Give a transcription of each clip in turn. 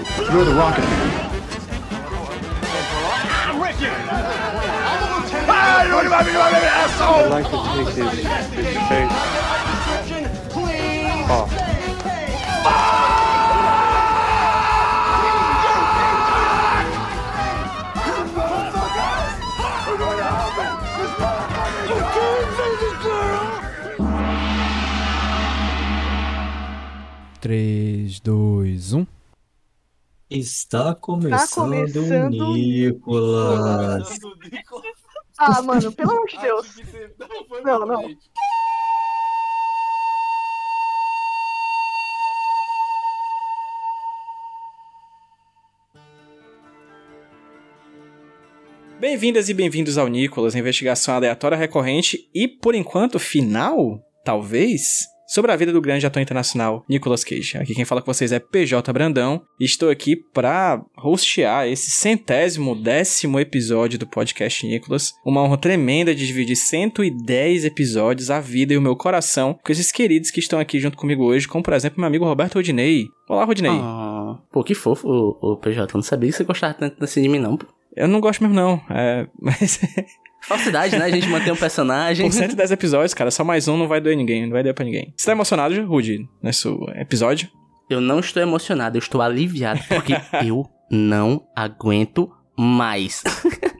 You're the Rocket. I'd like to take face off. Três, dois, um. Está começando, começando o Nicolas. Ah, mano, pelo amor de Deus. Não, não. Bem-vindas e bem-vindos ao Nicolas, investigação aleatória recorrente e, por enquanto, final, talvez, sobre a vida do grande ator internacional Nicolas Cage. Aqui quem fala com vocês é PJ Brandão e estou aqui para hostear esse centésimo décimo episódio do podcast Nicolas. Uma honra tremenda de dividir 110 episódios, a vida e o meu coração com esses queridos que estão aqui junto comigo hoje, como por exemplo meu amigo Roberto Rodinei. Olá, Rodinei. Ah, pô, que fofo, o, PJ. Eu não sabia que você gostava tanto assim de mim, não. pô. Eu não gosto mesmo não, é... mas... Falsidade, né? A gente mantém um personagem. Por 110 episódios, cara, só mais um não vai doer ninguém, não vai doer pra ninguém. Você tá emocionado, Rudy, nesse episódio? Eu não estou emocionado, eu estou aliviado, porque eu não aguento mais.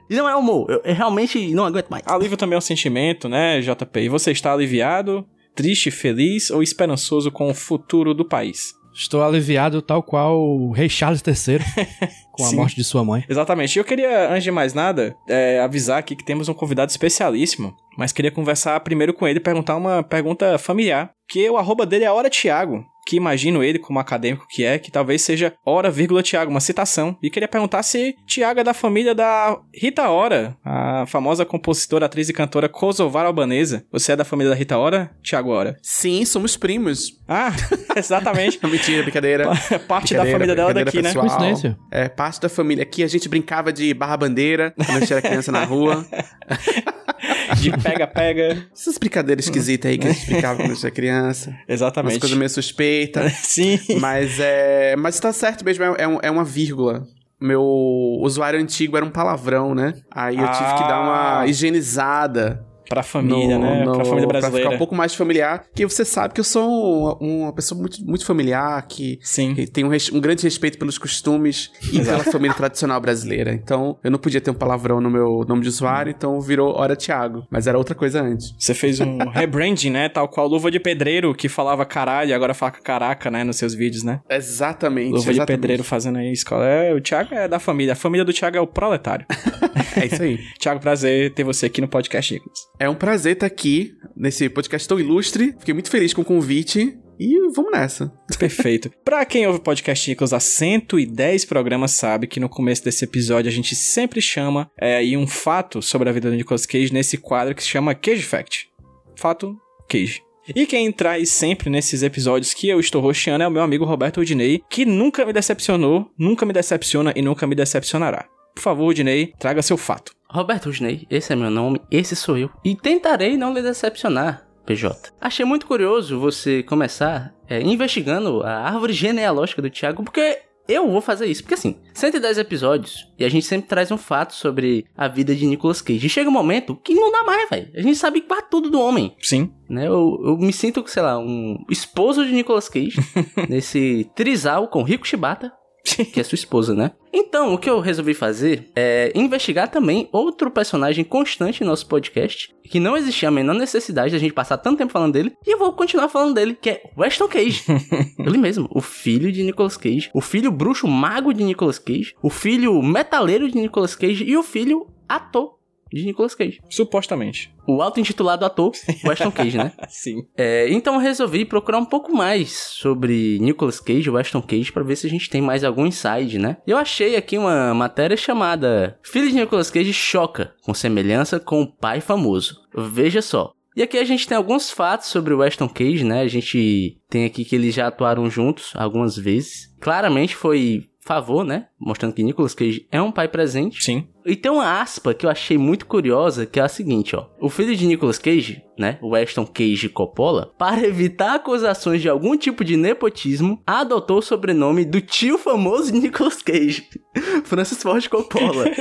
E não é humor, eu, eu realmente não aguento mais. Alívio também é um sentimento, né, JP? E você está aliviado, triste, feliz ou esperançoso com o futuro do país? Estou aliviado tal qual o Rei Charles III com a Sim. morte de sua mãe. Exatamente. E eu queria, antes de mais nada, é, avisar aqui que temos um convidado especialíssimo, mas queria conversar primeiro com ele e perguntar uma pergunta familiar, que o arroba dele é Hora Tiago, que imagino ele como acadêmico que é, que talvez seja Hora, vírgula Tiago, uma citação. E queria perguntar se Tiago é da família da Rita Ora, a famosa compositora, atriz e cantora kosovar albanesa. Você é da família da Rita Ora, Tiago Ora? Sim, somos primos. Ah, exatamente. Mentira, brincadeira. Parte da Brincadeira, família dela daqui, né? pessoal. Coincidência. É, parte da família. Aqui a gente brincava de barra-bandeira quando a gente era criança na rua. De pega-pega. Essas brincadeiras esquisitas aí que a gente brincava quando a gente era criança. Umas Exatamente. coisas meio suspeitas. Sim. Mas é. Mas tá certo mesmo, é, é um- é uma vírgula. Meu usuário antigo era um palavrão, né? Aí eu tive que dar Ah. uma higienizada. Pra família, no- né? no- pra família Pra brasileira. ficar um pouco mais familiar. Que você sabe que eu sou uma, pessoa muito, muito familiar, que Sim. que tem um, um grande respeito pelos costumes e pela família tradicional brasileira. Então, eu não podia ter um palavrão no meu nome de usuário, então virou Hora Thiago. Mas era outra coisa antes. Você fez um rebranding, né? Tal qual Luva de Pedreiro, que falava caralho, agora fala caraca, né? Nos seus vídeos, né? Exatamente. Luva de exatamente. Pedreiro fazendo aí escola. É, o Thiago é da família. A família do Thiago é o proletário. É isso aí. Thiago, prazer ter você aqui no podcast, Nicolas. É um prazer estar aqui nesse podcast tão ilustre. Fiquei muito feliz com o convite. E vamos nessa. Perfeito. pra quem ouve o podcast Nicolas há 110 programas, sabe que no começo desse episódio a gente sempre chama é, um fato sobre a vida do Nicolas Cage nesse quadro que se chama Cage Fact. Fato Cage. E quem traz sempre nesses episódios que eu estou rosteando é o meu amigo Roberto Udinei, que nunca me decepcionou, nunca me decepciona e nunca me decepcionará. Por favor, Udinei, traga seu fato. Roberto Rusney, esse é meu nome, esse sou eu. E tentarei não lhe decepcionar, PJ. Achei muito curioso você começar é, investigando a árvore genealógica do Thiago, porque eu vou fazer isso. Porque assim, 110 episódios e a gente sempre traz um fato sobre a vida de Nicolas Cage. E chega um momento que não dá mais, velho. A gente sabe quase tudo do homem. Sim. Né? Eu, eu me sinto, sei lá, um esposo de Nicolas Cage nesse trisal com Rico Shibata, que é sua esposa, né? Então, o que eu resolvi fazer é investigar também outro personagem constante em nosso podcast, que não existia a menor necessidade de a gente passar tanto tempo falando dele, e eu vou continuar falando dele, que é Weston Cage. Ele mesmo, o filho de Nicolas Cage, o filho bruxo mago de Nicolas Cage, o filho metaleiro de Nicolas Cage e o filho ator de Nicolas Cage. Supostamente. O auto-intitulado ator Weston Cage, né? Sim. É, então eu resolvi procurar um pouco mais sobre Nicolas Cage, Weston Cage, pra ver se a gente tem mais algum insight, né? Eu achei aqui uma matéria chamada Filho de Nicolas Cage choca com semelhança com o pai famoso. Veja só. E aqui a gente tem alguns fatos sobre o Weston Cage, né? A gente tem aqui que eles já atuaram juntos algumas vezes. Claramente foi favor, né? Mostrando que Nicolas Cage é um pai presente. Sim. E tem uma aspa que eu achei muito curiosa, que é a seguinte, ó. O filho de Nicolas Cage, né, o Weston Cage Coppola, para evitar acusações de algum tipo de nepotismo, adotou o sobrenome do tio famoso Nicolas Cage, Francis Ford Coppola.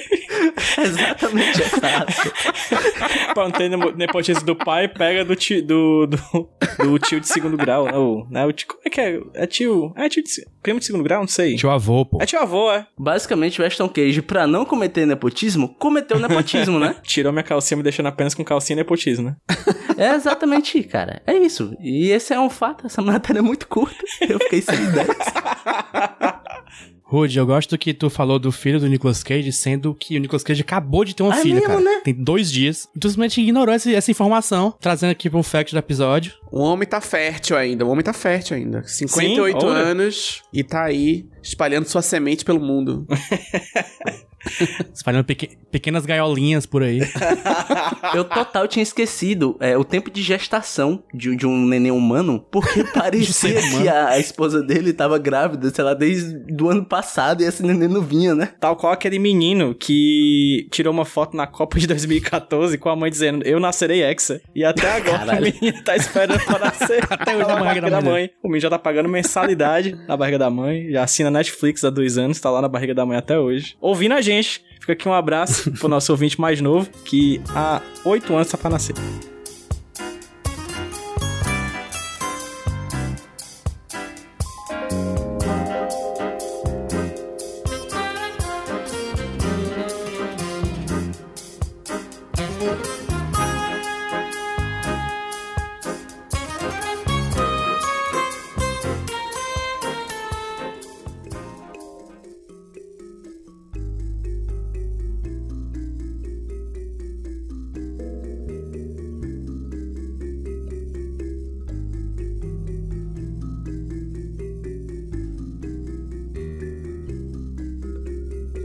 Exatamente essa aspa. pra não ter nemo- nepotismo do pai, pega do tio, do, do, do tio de segundo grau. Ou, né, o tio, como é que é? É tio... É tio de... Primo de segundo grau? Não sei. Tio avô, pô. É tio avô, é. Basicamente, o Weston Cage, pra não cometer nepotismo, cometeu nepotismo, né? Tirou minha calcinha, me deixando apenas com calcinha e nepotismo, né? É exatamente, cara. É isso. E esse é um fato. Essa matéria é muito curta. Eu fiquei sem ideias. Rude, eu gosto que tu falou do filho do Nicolas Cage, sendo que o Nicolas Cage acabou de ter uma É filha, mesmo, cara. né? Tem dois dias. E tu simplesmente ignorou essa, essa informação, trazendo aqui pra um fact do episódio. O homem tá fértil ainda, o homem tá fértil ainda. 58 olha. anos e tá aí espalhando sua semente pelo mundo. Espalhando peque- pequenas gaiolinhas por aí. Eu total tinha esquecido é, o tempo de gestação de, de um neném humano, porque parecia que a, a esposa dele tava grávida, sei lá, desde o ano passado e esse neném não vinha, né? Tal qual aquele menino que tirou uma foto na Copa de 2014 com a mãe dizendo, eu nascerei hexa. E até agora Caralho. o menino tá esperando pra nascer. Até hoje na barriga da mãe. O menino já tá pagando mensalidade na barriga da mãe. Já assina Netflix há dois anos, tá lá na barriga da mãe até hoje. Ouvindo a gente. Fica aqui um abraço pro nosso ouvinte mais novo, que há oito anos tá pra nascer.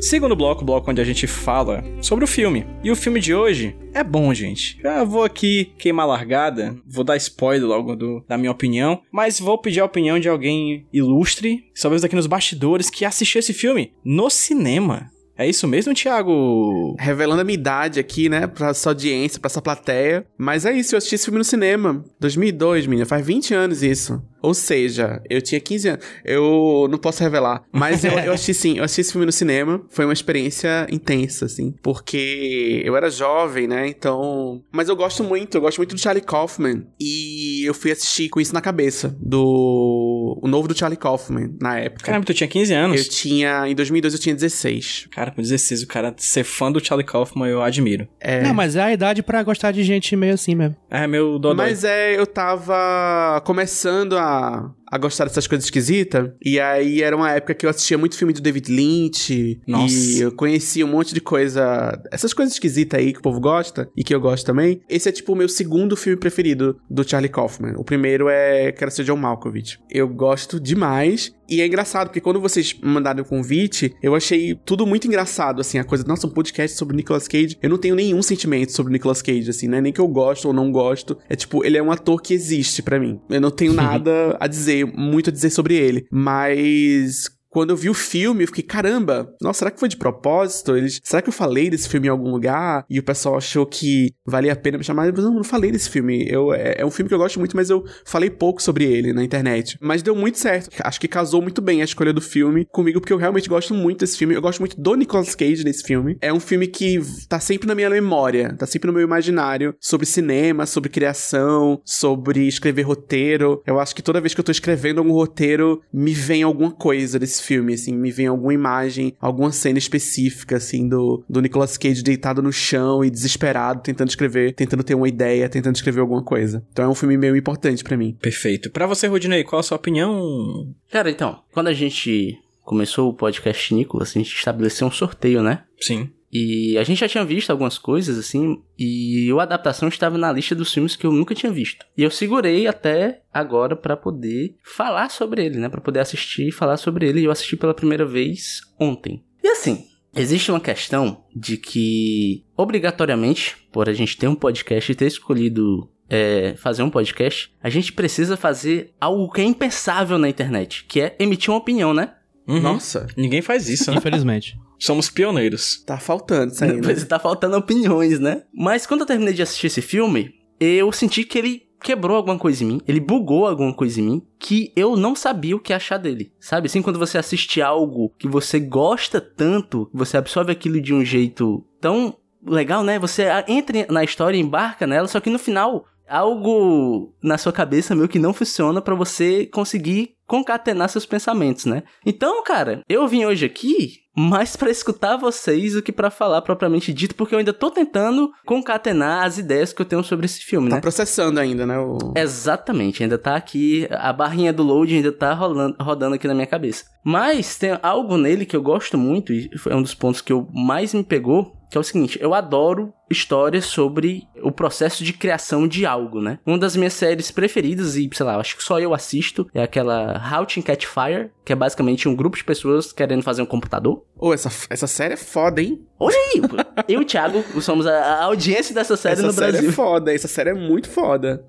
Segundo bloco, bloco onde a gente fala sobre o filme. E o filme de hoje é bom, gente. Já vou aqui queimar largada, vou dar spoiler logo do- da minha opinião, mas vou pedir a opinião de alguém ilustre, talvez aqui nos bastidores, que assistiu esse filme no cinema. É isso mesmo, Thiago? Revelando a minha idade aqui, né, pra essa audiência, pra essa plateia. Mas é isso, eu assisti esse filme no cinema. 2002, menina, faz 20 anos isso. Ou seja, eu tinha 15 anos. Eu não posso revelar. Mas eu, eu assisti sim, eu assisti esse filme no cinema. Foi uma experiência intensa, assim. Porque eu era jovem, né? Então. Mas eu gosto muito, eu gosto muito do Charlie Kaufman. E eu fui assistir com isso na cabeça. Do. O novo do Charlie Kaufman, na época. Caramba, tu tinha 15 anos. eu tinha. Em 2002 eu tinha 16. Cara, com 16, o cara ser fã do Charlie Kaufman, eu admiro. É. Não, mas é a idade pra gostar de gente meio assim mesmo. É meu dodói. Mas é, eu tava começando a, uma a gostar dessas coisas esquisitas. E aí era uma época que eu assistia muito filme do David Lynch. Nossa. E eu conhecia um monte de coisa. Essas coisas esquisitas aí que o povo gosta e que eu gosto também. Esse é tipo o meu segundo filme preferido do Charlie Kaufman. O primeiro é Quero Ser John Malkovich. Eu gosto demais. E é engraçado, porque quando vocês mandaram o convite, eu achei tudo muito engraçado, assim, a coisa, nossa, um podcast sobre Nicolas Cage. Eu não tenho nenhum sentimento sobre Nicolas Cage, assim, não é nem que eu gosto ou não gosto. É tipo, ele é um ator que existe pra mim. Eu não tenho nada a dizer, muito a dizer sobre ele. Mas quando eu vi o filme, eu fiquei, caramba, nossa, será que foi de propósito? Eles, será que eu falei desse filme em algum lugar? E o pessoal achou que valia a pena me chamar. Eu não, não falei desse filme. Eu, é, é um filme que eu gosto muito, mas eu falei pouco sobre ele na internet. Mas deu muito certo. Acho que casou muito bem a escolha do filme comigo, porque eu realmente gosto muito desse filme. Eu gosto muito do Nicolas Cage nesse filme. É um filme que tá sempre na minha memória, tá sempre no meu imaginário sobre cinema, sobre criação, sobre escrever roteiro. Eu acho que toda vez que eu tô escrevendo algum roteiro, me vem alguma coisa desse filme, assim, me vem alguma imagem, alguma cena específica, assim, do, do Nicolas Cage deitado no chão e desesperado, tentando escrever, tentando ter uma ideia, tentando escrever alguma coisa. Então é um filme meio importante pra mim. Perfeito. Pra você, Rudinei, qual a sua opinião? Cara, então, quando a gente começou o podcast Nicolas, a gente estabeleceu um sorteio, né? Sim. E a gente já tinha visto algumas coisas, assim, e a adaptação estava na lista dos filmes que eu nunca tinha visto. E eu segurei até agora pra poder falar sobre ele, né? Pra poder assistir e falar sobre ele. E eu assisti pela primeira vez ontem. E assim, existe uma questão de que, obrigatoriamente, por a gente ter um podcast e ter escolhido é, fazer um podcast, a gente precisa fazer algo que é impensável na internet, que é emitir uma opinião, né? Uhum. Nossa, Ninguém faz isso, né? Infelizmente. Somos pioneiros. tá faltando isso aí, né? Pois tá faltando opiniões, né? Mas quando eu terminei de assistir esse filme, eu senti que ele quebrou alguma coisa em mim, ele bugou alguma coisa em mim que eu não sabia o que achar dele. Sabe? Assim, quando você assiste algo que você gosta tanto, você absorve aquilo de um jeito tão legal, né? Você entra na história e embarca nela, só que no final algo na sua cabeça meio que não funciona pra você conseguir concatenar seus pensamentos, né? Então, cara, eu vim hoje aqui mais pra escutar vocês do que pra falar propriamente dito, porque eu ainda tô tentando concatenar as ideias que eu tenho sobre esse filme, Tá né? processando ainda, né? O... Exatamente, ainda tá aqui, a barrinha do load ainda tá rolando, rodando aqui na minha cabeça. Mas tem algo nele que eu gosto muito, e é um dos pontos que eu mais me pegou, que é o seguinte, eu adoro histórias sobre o processo de criação de algo, né? Uma das minhas séries preferidas, e sei lá, acho que só eu assisto, é aquela How to Catch Fire, que é basicamente um grupo de pessoas querendo fazer um computador. Ô, essa, essa série é foda, hein? Olha aí, eu e o Thiago somos a, audiência dessa série essa no série Brasil. é foda, essa série é muito foda.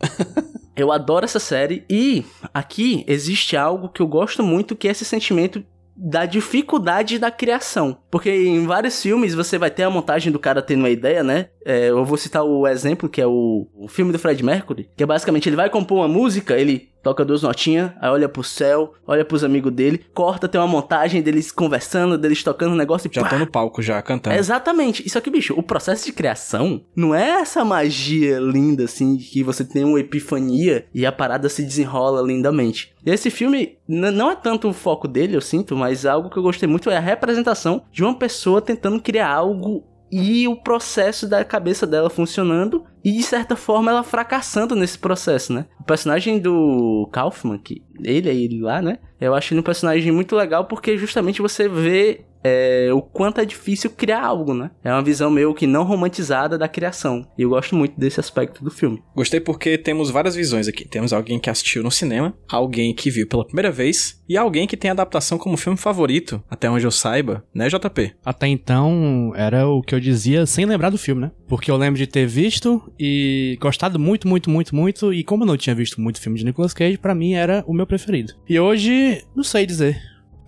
Eu adoro essa série e aqui existe algo que eu gosto muito que é esse sentimento da dificuldade da criação. Porque em vários filmes você vai ter a montagem do cara tendo uma ideia, né? É, eu vou citar o exemplo que é o, o filme do Fred Mercury, que é basicamente ele vai compor uma música, ele toca duas notinhas, aí olha pro céu, olha pros amigos dele, corta, tem uma montagem deles conversando, deles tocando um negócio e Já pá, tô no palco já, cantando. Exatamente. Isso aqui, bicho, o processo de criação não é essa magia linda, assim, que você tem uma epifania e a parada se desenrola lindamente. E esse filme não é tanto o foco dele, eu sinto, mas algo que eu gostei muito é a representação de uma pessoa tentando criar algo e o processo da cabeça dela funcionando e de certa forma ela fracassando nesse processo, né? O personagem do Kaufman, que ele é ele lá, né? Eu acho ele um personagem muito legal porque justamente você vê é, o quanto é difícil criar algo, né? É uma visão meio que não romantizada da criação. E eu gosto muito desse aspecto do filme. Gostei porque temos várias visões aqui. Temos alguém que assistiu no cinema, alguém que viu pela primeira vez e alguém que tem a adaptação como filme favorito, até onde eu saiba, né, JP? Até então, era o que eu dizia sem lembrar do filme, né? Porque eu lembro de ter visto e gostado muito, muito, muito, muito. E como eu não tinha visto muito filme de Nicolas Cage, pra mim era o meu preferido. E hoje, não sei dizer.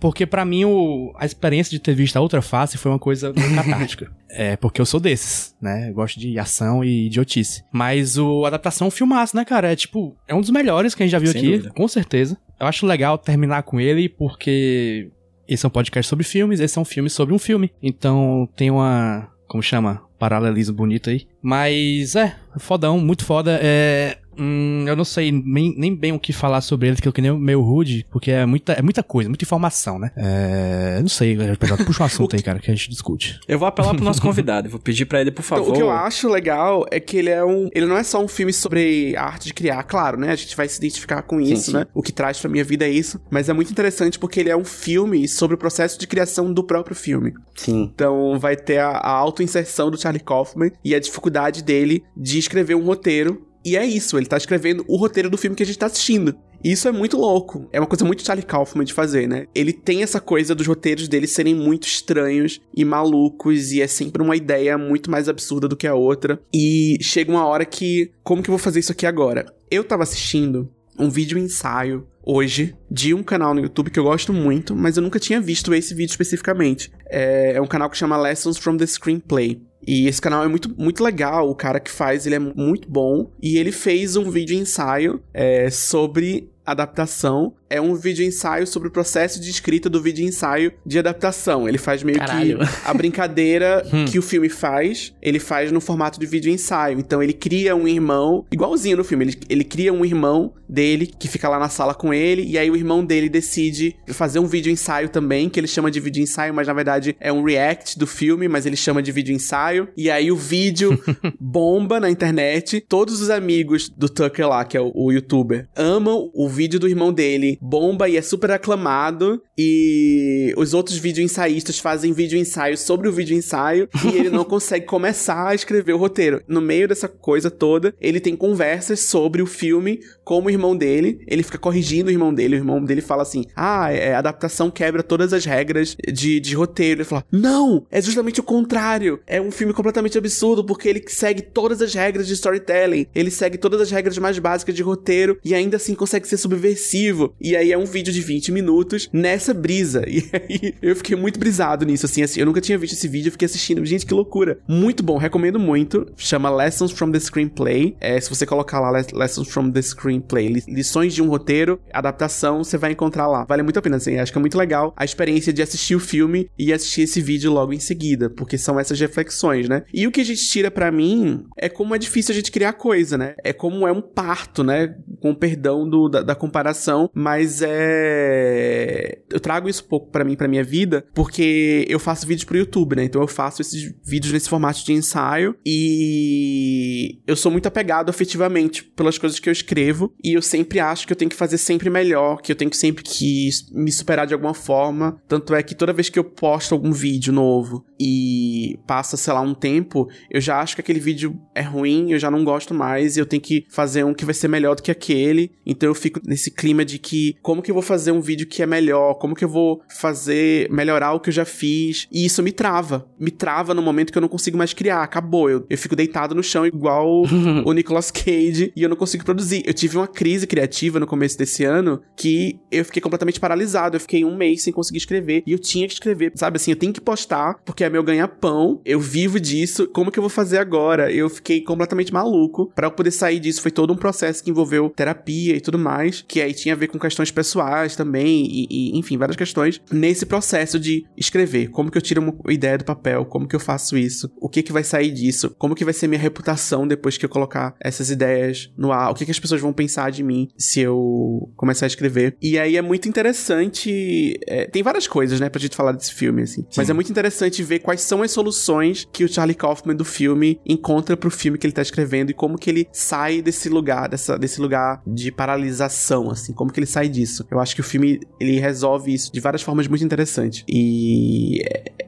Porque pra mim o, a experiência de ter visto a outra face foi uma coisa catártica. é, porque eu sou desses, né? Eu gosto de ação e idiotice. Mas o a adaptação é filmaço, né, cara? É tipo, é um dos melhores que a gente já viu Sem aqui, dúvida. com certeza. Eu acho legal terminar com ele porque esse é um podcast sobre filmes, esse é um filme sobre um filme. Então tem uma. Como chama? Paralelismo bonito aí. Mas é, fodão, muito foda. É. hum, eu não sei nem, nem bem o que falar sobre ele, que eu que nem o meu rude, porque é muita, é muita coisa, muita informação, né? É. Não sei, PJ, puxa um assunto aí, cara, que a gente discute. Eu vou apelar pro nosso convidado, vou pedir pra ele, por Então, favor. o que eu acho legal é que ele é um. Ele não é só um filme sobre a arte de criar, claro, né? A gente vai se identificar com isso, sim. né? O que traz pra minha vida é isso. Mas é muito interessante porque ele é um filme sobre o processo de criação do próprio filme. Sim. Então vai ter a, a auto-inserção do Charlie Kaufman e a dificuldade dele de escrever um roteiro. E é isso, ele tá escrevendo o roteiro do filme que a gente tá assistindo. E Isso é muito louco. É uma coisa muito Charlie Kaufman de fazer, né? Ele tem essa coisa dos roteiros dele serem muito estranhos e malucos, e é sempre uma ideia muito mais absurda do que a outra. E chega uma hora que. Como que eu vou fazer isso aqui agora? Eu tava assistindo um vídeo ensaio hoje de um canal no YouTube que eu gosto muito, mas eu nunca tinha visto esse vídeo especificamente. É, é um canal que chama Lessons from the Screenplay. E esse canal é muito, muito legal, o cara que faz, ele é muito bom. E ele fez um vídeo ensaio é, sobre adaptação. É um vídeo ensaio sobre o processo de escrita do vídeo ensaio de adaptação. Ele faz meio Caralho. que a brincadeira que o filme faz, ele faz no formato de vídeo ensaio. Então ele cria um irmão, igualzinho no filme, ele, ele cria um irmão dele que fica lá na sala com ele, e aí o irmão dele decide fazer um vídeo ensaio também, que ele chama de vídeo ensaio, mas na verdade é um react do filme, mas ele chama de vídeo ensaio. E aí o vídeo bomba na internet. Todos os amigos do Tucker lá, que é o, o youtuber, amam o vídeo do irmão dele, bomba e é super aclamado. E os outros vídeo ensaístas fazem vídeo ensaio sobre o vídeo ensaio e ele não consegue começar a escrever o roteiro. No meio dessa coisa toda, ele tem conversas sobre o filme com o irmão dele. Ele fica corrigindo o irmão dele. O irmão dele fala assim: Ah, é, a adaptação quebra todas as regras de, de roteiro. Ele fala: Não, é justamente o contrário. É um filme completamente absurdo porque ele segue todas as regras de storytelling. Ele segue todas as regras mais básicas de roteiro e ainda assim consegue ser subversivo. E aí é um vídeo de 20 minutos nessa brisa. E aí eu fiquei muito brisado nisso, assim, assim. Eu nunca tinha visto esse vídeo, eu fiquei assistindo. Gente, que loucura. Muito bom, recomendo muito. Chama Lessons from the Screenplay. É, se você colocar lá Lessons from the Screenplay, lições de um roteiro, adaptação, você vai encontrar lá. Vale muito a pena, assim. Acho que é muito legal a experiência de assistir o filme e assistir esse vídeo logo em seguida, porque são essas reflexões, né? E o que a gente tira para mim é como é difícil a gente criar coisa, né? É como é um parto, né? Com perdão do, da, da comparação, mas é. Eu trago isso pouco para mim, pra minha vida, porque eu faço vídeos pro YouTube, né? Então eu faço esses vídeos nesse formato de ensaio e eu sou muito apegado afetivamente pelas coisas que eu escrevo e eu sempre acho que eu tenho que fazer sempre melhor, que eu tenho que sempre que me superar de alguma forma. Tanto é que toda vez que eu posto algum vídeo novo e passa, sei lá, um tempo, eu já acho que aquele vídeo é ruim, eu já não gosto mais e eu tenho que fazer um que vai ser melhor do que aquele. Então eu fico nesse clima de que como que eu vou fazer um vídeo que é melhor? Como que eu vou fazer melhorar o que eu já fiz? E isso me trava. Me trava no momento que eu não consigo mais criar. Acabou. Eu, eu fico deitado no chão igual o Nicolas Cage e eu não consigo produzir. Eu tive uma crise criativa no começo desse ano que eu fiquei completamente paralisado. Eu fiquei um mês sem conseguir escrever e eu tinha que escrever, sabe? Assim, eu tenho que postar porque é meu ganha-pão. Eu vivo disso. Como que eu vou fazer agora? Eu fiquei completamente maluco. Para eu poder sair disso foi todo um processo que envolveu terapia e tudo mais, que aí tinha a ver com questões pessoais também e, e enfim, várias questões nesse processo de escrever. Como que eu tiro uma ideia do papel? Como que eu faço isso? O que que vai sair disso? Como que vai ser minha reputação depois que eu colocar essas ideias no ar? O que que as pessoas vão pensar de mim se eu começar a escrever? E aí é muito interessante. É, tem várias coisas, né, pra gente falar desse filme, assim. Sim. Mas é muito interessante ver quais são as soluções que o Charlie Kaufman do filme encontra pro filme que ele tá escrevendo e como que ele sai desse lugar, dessa, desse lugar de paralisação, assim. Como que ele sai disso. Eu acho que o filme, ele resolve isso de várias formas muito interessantes. E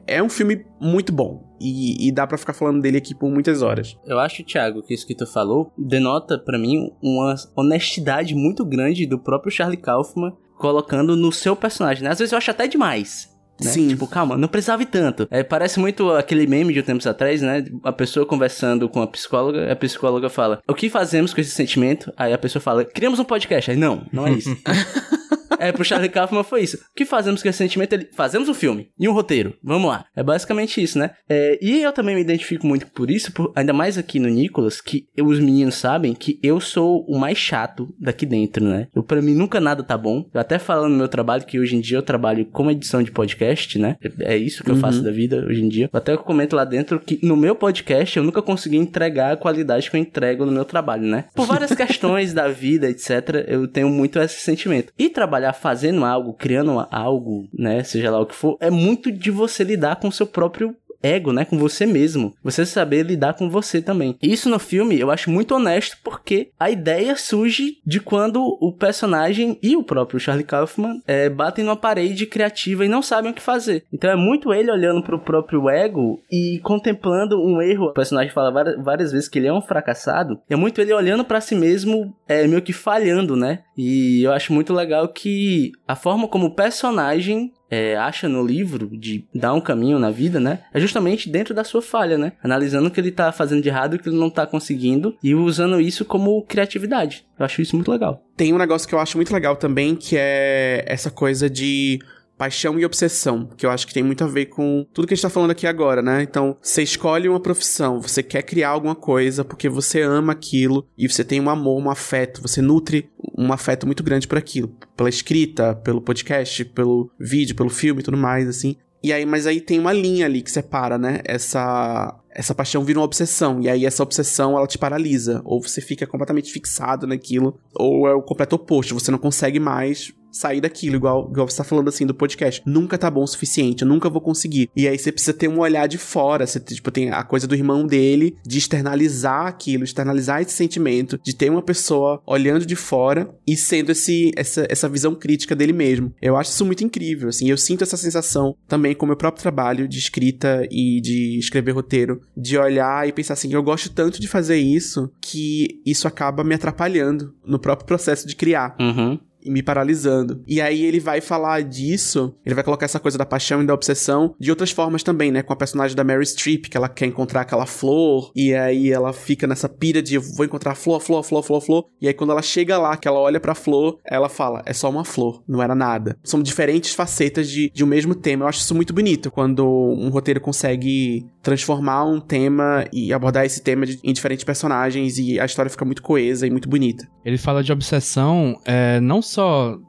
é, é um filme muito bom. E, e, dá para ficar falando dele aqui por muitas horas. Eu acho, Thiago, que isso que tu falou denota para mim uma honestidade muito grande do próprio Charlie Kaufman colocando no seu personagem. Né? Às vezes eu acho até demais. Né? Sim. Tipo, calma, não precisava ir tanto. É, parece muito aquele meme de um tempos atrás, né? A pessoa conversando com a psicóloga, a psicóloga fala: O que fazemos com esse sentimento? Aí a pessoa fala: Criamos um podcast. Aí, não, não é isso. é, pro Charlie Kaufman foi isso. O que fazemos com esse sentimento? Ele, fazemos um filme e um roteiro. Vamos lá. É basicamente isso, né? É, e eu também me identifico muito por isso, por, ainda mais aqui no Nicolas, que eu, os meninos sabem que eu sou o mais chato daqui dentro, né? Eu, pra mim, nunca nada tá bom. Eu até falo no meu trabalho que hoje em dia eu trabalho como edição de podcast, né? É, é isso que eu faço da vida hoje em dia. Eu até comento lá dentro que no meu podcast eu nunca consegui entregar a qualidade que eu entrego no meu trabalho, né? Por várias questões da vida, etc., eu tenho muito esse sentimento. E trabalhar fazendo algo, criando algo, né, seja lá o que for, é muito de você lidar com o seu próprio ego, né, com você mesmo. Você saber lidar com você também. Isso no filme eu acho muito honesto porque a ideia surge de quando o personagem e o próprio Charlie Kaufman é, batem numa parede criativa e não sabem o que fazer. Então é muito ele olhando pro próprio ego e contemplando um erro. O personagem fala várias, várias vezes que ele é um fracassado. É muito ele olhando para si mesmo, é, meio que falhando, né? E eu acho muito legal que a forma como o personagem é, acha no livro de dar um caminho na vida, né? É justamente dentro da sua falha, né? Analisando o que ele tá fazendo de errado o que ele não tá conseguindo e usando isso como criatividade. Eu acho isso muito legal. Tem um negócio que eu acho muito legal também, que é essa coisa de paixão e obsessão, que eu acho que tem muito a ver com tudo que a gente tá falando aqui agora, né? Então, você escolhe uma profissão, você quer criar alguma coisa porque você ama aquilo e você tem um amor, um afeto, você nutre um afeto muito grande por aquilo, pela escrita, pelo podcast, pelo vídeo, pelo filme e tudo mais, assim. E aí, mas aí tem uma linha ali que separa, né? Essa essa paixão vira uma obsessão, e aí essa obsessão ela te paralisa, ou você fica completamente fixado naquilo, ou é o completo oposto, você não consegue mais sair daquilo, igual, igual você tá falando assim do podcast. Nunca tá bom o suficiente, eu nunca vou conseguir. E aí você precisa ter um olhar de fora, você tipo, tem a coisa do irmão dele, de externalizar aquilo, externalizar esse sentimento, de ter uma pessoa olhando de fora e sendo esse, essa, essa visão crítica dele mesmo. Eu acho isso muito incrível, assim, eu sinto essa sensação também com o meu próprio trabalho de escrita e de escrever roteiro, de olhar e pensar assim, eu gosto tanto de fazer isso que isso acaba me atrapalhando no próprio processo de criar. Uhum. Me paralisando. E aí ele vai falar disso, ele vai colocar essa coisa da paixão e da obsessão de outras formas também, né? Com a personagem da Mary Streep, que ela quer encontrar aquela flor, e aí ela fica nessa pira de vou encontrar flor, flor, flor, flor, flor. E aí quando ela chega lá, que ela olha pra flor, ela fala, é só uma flor, não era nada. São diferentes facetas de, de um mesmo tema. Eu acho isso muito bonito, quando um roteiro consegue transformar um tema e abordar esse tema de, em diferentes personagens e a história fica muito coesa e muito bonita. Ele fala de obsessão é, não só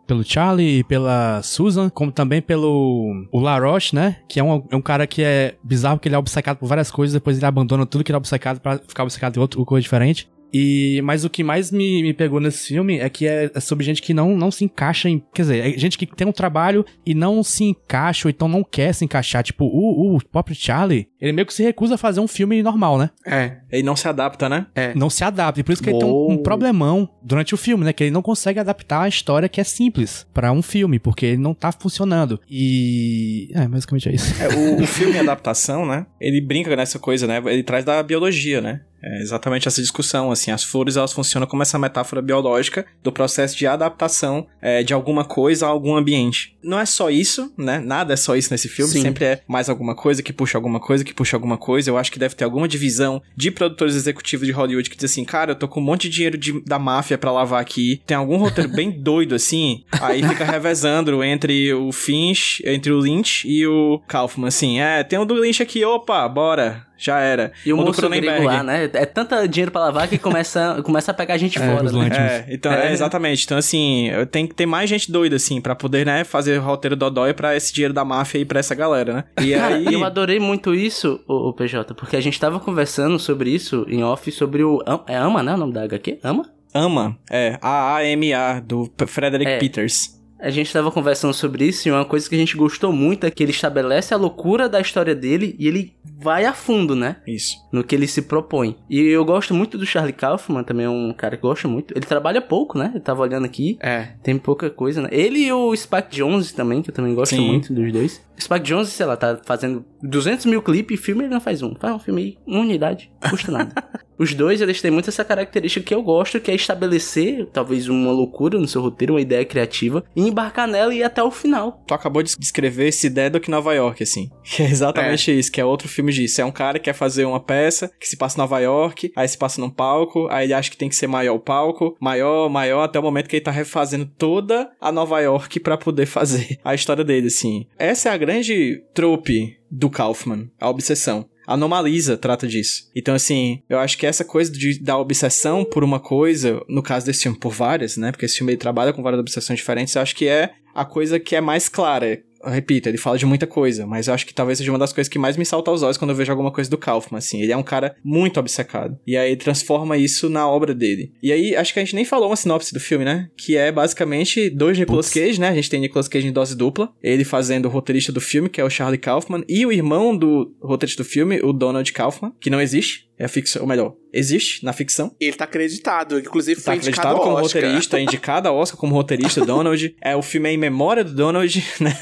pelo Charlie e pela Susan, como também pelo o Laroche, né? Que é um, é um cara que é bizarro, que ele é obcecado por várias coisas, depois ele abandona tudo que ele é obcecado pra ficar obcecado em outra coisa diferente. E, mas o que mais me, me pegou nesse filme é que é, é sobre gente que não, não se encaixa em. Quer dizer, é gente que tem um trabalho e não se encaixa, ou então não quer se encaixar. Tipo, o, o próprio Charlie, ele meio que se recusa a fazer um filme normal, né? É, Ele não se adapta, né? é. Não se adapta. E por isso que ele tem um, um problemão durante o filme, né? Que ele não consegue adaptar a história que é simples pra um filme, porque ele não tá funcionando. E. É, basicamente é isso. É, o, o filme adaptação, né? Ele brinca nessa coisa, né? Ele traz da biologia, né? É exatamente essa discussão, assim, as flores elas funcionam como essa metáfora biológica do processo de adaptação é, de alguma coisa a algum ambiente. Não é só isso, né? Nada é só isso nesse filme, Sim. sempre é mais alguma coisa que puxa alguma coisa, que puxa alguma coisa. Eu acho que deve ter alguma divisão de produtores executivos de Hollywood que diz assim, cara, eu tô com um monte de dinheiro de- da máfia pra lavar aqui, tem algum roteiro bem doido assim, aí fica revezando entre o Finch, entre o Lynch e o Kaufman, assim, é, tem o do Lynch aqui, opa, bora. Já era. E o do moço grego Cronenberg. lá, né? É tanta dinheiro pra lavar que começa, começa a pegar a gente É, fora, os né? É, então, é, É. exatamente. Então, assim, tenho que ter mais gente doida, assim, pra poder, né, fazer roteiro dodói pra esse dinheiro da máfia e pra essa galera, né? E Cara, aí... eu adorei muito isso, o, PJ, porque a gente tava conversando sobre isso em off, sobre o... É Ama, né? O nome da HQ? Ama? Ama, é, A-A-M-A, do Frederick É. Peters. A gente tava conversando sobre isso e uma coisa que a gente gostou muito é que ele estabelece a loucura da história dele e ele vai a fundo, né? Isso. No que ele se propõe. E eu gosto muito do Charlie Kaufman, também é um cara que eu gosto muito. Ele trabalha pouco, né? Eu tava olhando aqui. É. Tem pouca coisa, né? Ele e o Spike Jones também, que eu também gosto Sim. muito dos dois. Spike Jones, sei lá, tá fazendo 200 mil clipes e filme ele não faz um. Faz um filme aí, uma unidade, custa nada. Os dois, eles têm muito essa característica que eu gosto, que é estabelecer, talvez, uma loucura no seu roteiro, uma ideia criativa, e embarcar nela e ir até o final. Tu acabou de descrever esse em Nova York, assim. Que é exatamente isso, que é outro filme disso. É um cara que quer fazer uma peça que se passa em Nova York, aí se passa num palco, aí ele acha que tem que ser maior o palco, maior, maior, até o momento que ele tá refazendo toda a Nova York pra poder fazer a história dele, assim. Essa é a grande trope do Kaufman, a obsessão. A Anomalisa trata disso. Então, assim, eu acho que essa coisa de, da obsessão por uma coisa, no caso desse filme, por várias, né? Porque esse filme ele trabalha com várias obsessões diferentes, eu acho que é a coisa que é mais clara. Repito, ele fala de muita coisa, mas eu acho que talvez seja uma das coisas que mais me salta aos olhos quando eu vejo alguma coisa do Kaufman, assim. Ele é um cara muito obcecado. E aí ele transforma isso na obra dele. E aí, acho que a gente nem falou uma sinopse do filme, né? Que é basicamente dois Nicolas Cage, né? A gente tem Nicolas Cage em dose dupla. Ele fazendo o roteirista do filme, que é o Charlie Kaufman. E o irmão do roteirista do filme, o Donald Kaufman, que não existe. É a ficção, ou melhor, existe na ficção. Ele tá acreditado, inclusive Tá foi indicado acreditado ao como Oscar. roteirista, indicado ao Oscar como roteirista Donald. É, o filme é em memória do Donald, né?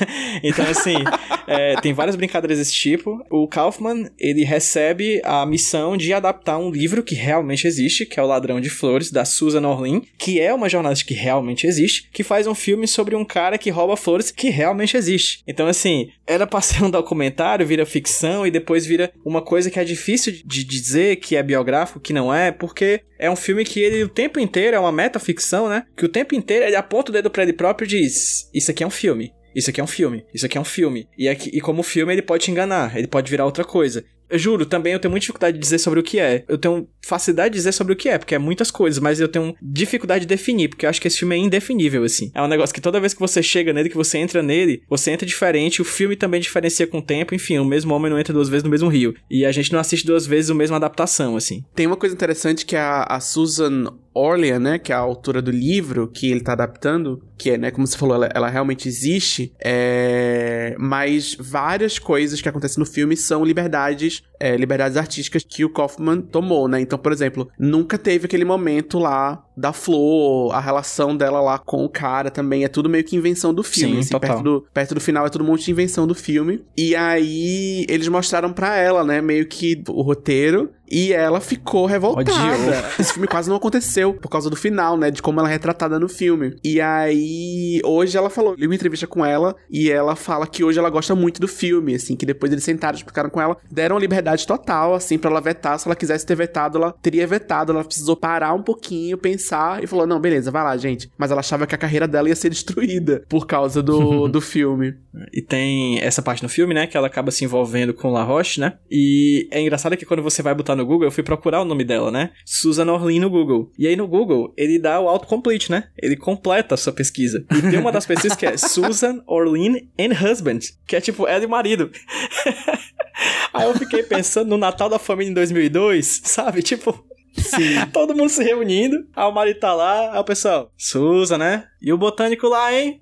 Então, assim, é, tem várias brincadeiras desse tipo. O Kaufman, ele recebe a missão de adaptar um livro que realmente existe, que é O Ladrão de Flores, da Susan Orlean, que é uma jornalista que realmente existe, que faz um filme sobre um cara que rouba flores que realmente existe. Então, assim, era pra ser um documentário, vira ficção e depois vira uma coisa que é difícil de dizer que é biográfico, que não é, porque é um filme que ele o tempo inteiro é uma metaficção, né? Que o tempo inteiro ele aponta o dedo pra ele próprio e diz: Isso aqui é um filme. Isso aqui é um filme, isso aqui é um filme. E, aqui, e como filme ele pode te enganar, ele pode virar outra coisa. Eu juro, também eu tenho muita dificuldade de dizer sobre o que é. Eu tenho facilidade de dizer sobre o que é, porque é muitas coisas, mas eu tenho dificuldade de definir, porque eu acho que esse filme é indefinível, assim. É um negócio que toda vez que você chega nele, que você entra nele, você entra diferente, o filme também diferencia com o tempo, enfim, o mesmo homem não entra duas vezes no mesmo rio. E a gente não assiste duas vezes a mesma adaptação, assim. Tem uma coisa interessante que a, a Susan Orlean, né, que é a autora do livro que ele tá adaptando, que é, né, como você falou, ela, ela realmente existe, é... mas várias coisas que acontecem no filme são liberdades é, liberdades artísticas que o Kaufman tomou, né? Então, por exemplo, nunca teve aquele momento lá da Flor, a relação dela lá com o cara também, é tudo meio que invenção do filme. Sim, assim, total. perto, do, perto do final é tudo um monte de invenção do filme. E aí eles mostraram pra ela, né, meio que o roteiro. E ela ficou revoltada. Odiou. Esse filme quase não aconteceu por causa do final, né? De como ela é retratada no filme. E aí, hoje ela falou, li uma entrevista com ela e ela fala que hoje ela gosta muito do filme, assim, que depois eles sentaram, explicaram com ela, deram liberdade total, assim, pra ela vetar. Se ela quisesse ter vetado, ela teria vetado. Ela precisou parar um pouquinho, pensar e falou: não, beleza, vai lá, gente. Mas ela achava que a carreira dela ia ser destruída por causa do, do filme. E tem essa parte no filme, né? Que ela acaba se envolvendo com La Roche, né? E é engraçado que quando você vai botar no Google, eu fui procurar o nome dela, né? Susan Orlean no Google. E aí no Google, ele dá o autocomplete, né? Ele completa a sua pesquisa. E tem uma das pesquisas que é Susan Orlean and Husband, que é tipo ela e o marido. aí eu fiquei pensando no Natal da Família em 2002, sabe? Tipo, Sim. todo mundo se reunindo, aí o marido tá lá, aí o pessoal, Susan, né? E o botânico lá, hein?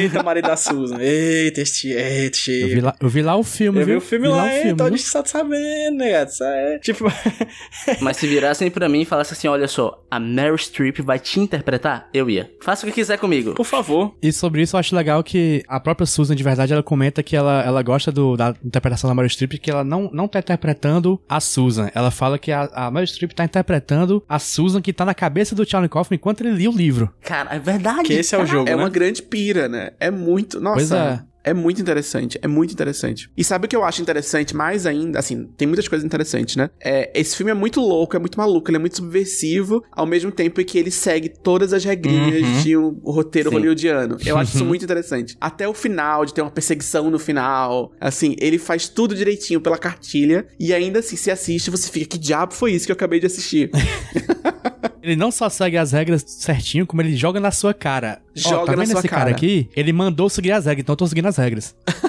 Eita, marido da Susan. Eita, este, eita. Eu vi lá, eu vi lá o filme, Eu vi viu? o filme Vi lá, o hein? filme, Então viu? a gente tá sabendo, né, gato? Isso é, tipo, Mas se virassem pra mim e falassem assim, olha só, a Meryl Streep vai te interpretar, eu ia. Faça o que quiser comigo. por favor. E sobre isso eu acho legal que a própria Susan, de verdade, ela comenta que ela, ela gosta do, da interpretação da Meryl Streep, que ela não, não tá interpretando a Susan. Ela fala que a, a Meryl Streep tá interpretando a Susan que tá na cabeça do Charlie Kaufman enquanto ele lia o livro. Cara, é verdade. Que esse é o jogo, É né? uma grande pira, né? É muito. Nossa. Pois é. É muito interessante, é muito interessante. E sabe o que eu acho interessante mais ainda? Assim, tem muitas coisas interessantes, né? É, esse filme é muito louco, é muito maluco, ele é muito subversivo, ao mesmo tempo em que ele segue todas as regrinhas Uhum. de um roteiro Sim. hollywoodiano. Eu acho isso muito interessante. Até o final, de ter uma perseguição no final. Assim, ele faz tudo direitinho pela cartilha, e ainda assim, se assiste, você fica, que diabo foi isso que eu acabei de assistir? Ele não só segue as regras certinho, como ele joga na sua cara. Joga tá na vendo sua esse cara cara. aqui? Ele mandou seguir as regras, então eu tô seguindo as regras.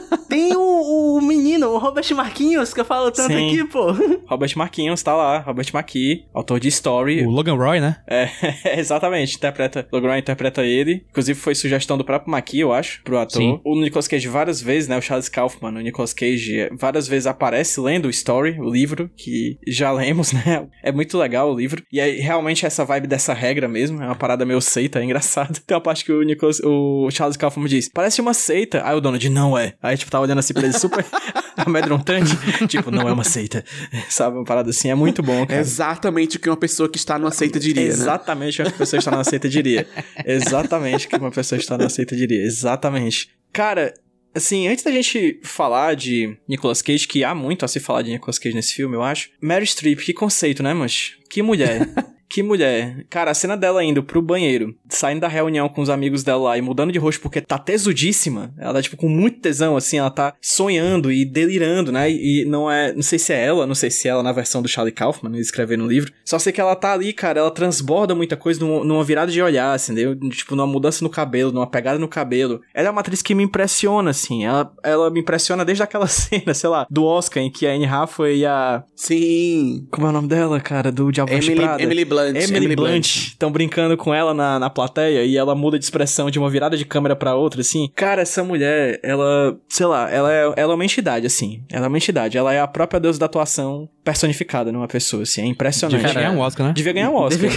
O, menino, o Robert Marquinhos, que eu falo tanto Sim. aqui, pô. Robert Marquinhos tá lá, Robert McKee, autor de Story. O Logan Roy, né? É, exatamente, interpreta, Logan interpreta ele. Inclusive foi sugestão do próprio McKee, eu acho, pro ator. Sim. O Nicolas Cage várias vezes, né, o Charles Kaufman, o Nicolas Cage é, várias vezes aparece lendo o Story, o livro, que já lemos, né? É muito legal o livro. E aí, realmente, essa vibe dessa regra mesmo, é uma parada meio seita, é engraçado. Tem uma parte que o Nicolas, o Charles Kaufman diz, parece uma seita. Aí o dono diz, não é. Aí, tipo, tá olhando assim pra ele super amedrontante. tipo, não é uma seita. Sabe, uma parada assim, é muito bom, É cara. exatamente o que uma pessoa que está numa seita diria, né? Exatamente o que uma pessoa está na seita diria. Exatamente o que uma pessoa está na seita diria. Exatamente. Cara, assim, antes da gente falar de Nicolas Cage, que há muito a se falar de Nicolas Cage nesse filme, eu acho. Mary Streep, que conceito, né, mas Que mulher. Que mulher. Cara, a cena dela indo pro banheiro, saindo da reunião com os amigos dela lá e mudando de rosto porque tá tesudíssima. Ela tá, tipo, com muito tesão, assim, ela tá sonhando e delirando, né? E não é. Não sei se é ela, não sei se é ela na versão do Charlie Kaufman, ele escrever no livro. Só sei que ela tá ali, cara, ela transborda muita coisa num- numa virada de olhar, assim, entendeu? Tipo, numa mudança no cabelo, numa pegada no cabelo. Ela é uma atriz que me impressiona, assim. Ela, ela me impressiona desde aquela cena, sei lá, do Oscar, em que a Anne Hathaway e a. Sim. Como é o nome dela, cara? Do Diabo Emily, Prada? Emily Blunt. Emily, Blunt estão brincando com ela na, na plateia e ela muda de expressão de uma virada de câmera pra outra, assim. Cara, essa mulher, ela, sei lá, ela é, ela é uma entidade, assim. Ela é uma entidade. Ela é a própria deusa da atuação personificada numa pessoa, assim. É impressionante. Devia ganhar um Oscar, né? Devia ganhar um Oscar.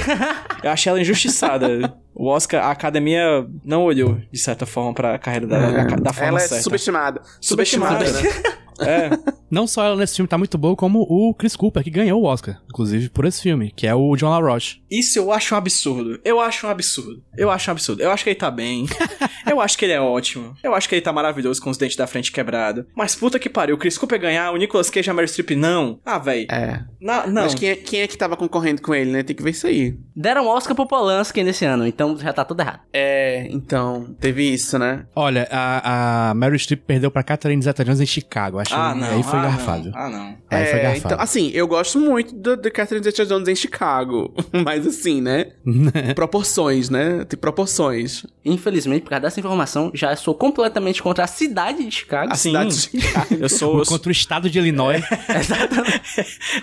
Eu achei ela injustiçada. O Oscar, a academia não olhou, de certa forma, pra carreira dela da, da forma Ela é certa. subestimada. Subestimada, Subestimada, né? É. Não só ela nesse filme tá muito boa, como o Chris Cooper, que ganhou o Oscar, inclusive, por esse filme, que é o John LaRoche. Isso eu acho um absurdo. Eu acho um absurdo. Eu acho um absurdo. Eu acho que ele tá bem. eu acho que ele é ótimo. Eu acho que ele tá maravilhoso com os dentes da frente quebrados. Mas puta que pariu, o Chris Cooper ganhar, o Nicolas Cage e a Meryl Streep não. Ah, véi. É. Na- Não. Mas quem é, quem é que tava concorrendo com ele, né? Tem que ver isso aí. Deram Oscar pro Polanski nesse ano, então já tá tudo errado. É, então, teve isso, né? Olha, a, a Meryl Streep perdeu pra Catherine Zeta-Jones em Chicago, acho Ah, que não. aí foi ah, garfado. Não. Ah, não. Aí foi é, garfado. então, assim, eu gosto muito do, do Catherine Zeta-Jones em Chicago. Mas assim, né? proporções, né? Tem proporções. Infelizmente, por causa dessa informação, já sou completamente contra a cidade de Chicago. A Sim. cidade de Chicago. Eu sou. eu Contra o estado de Illinois.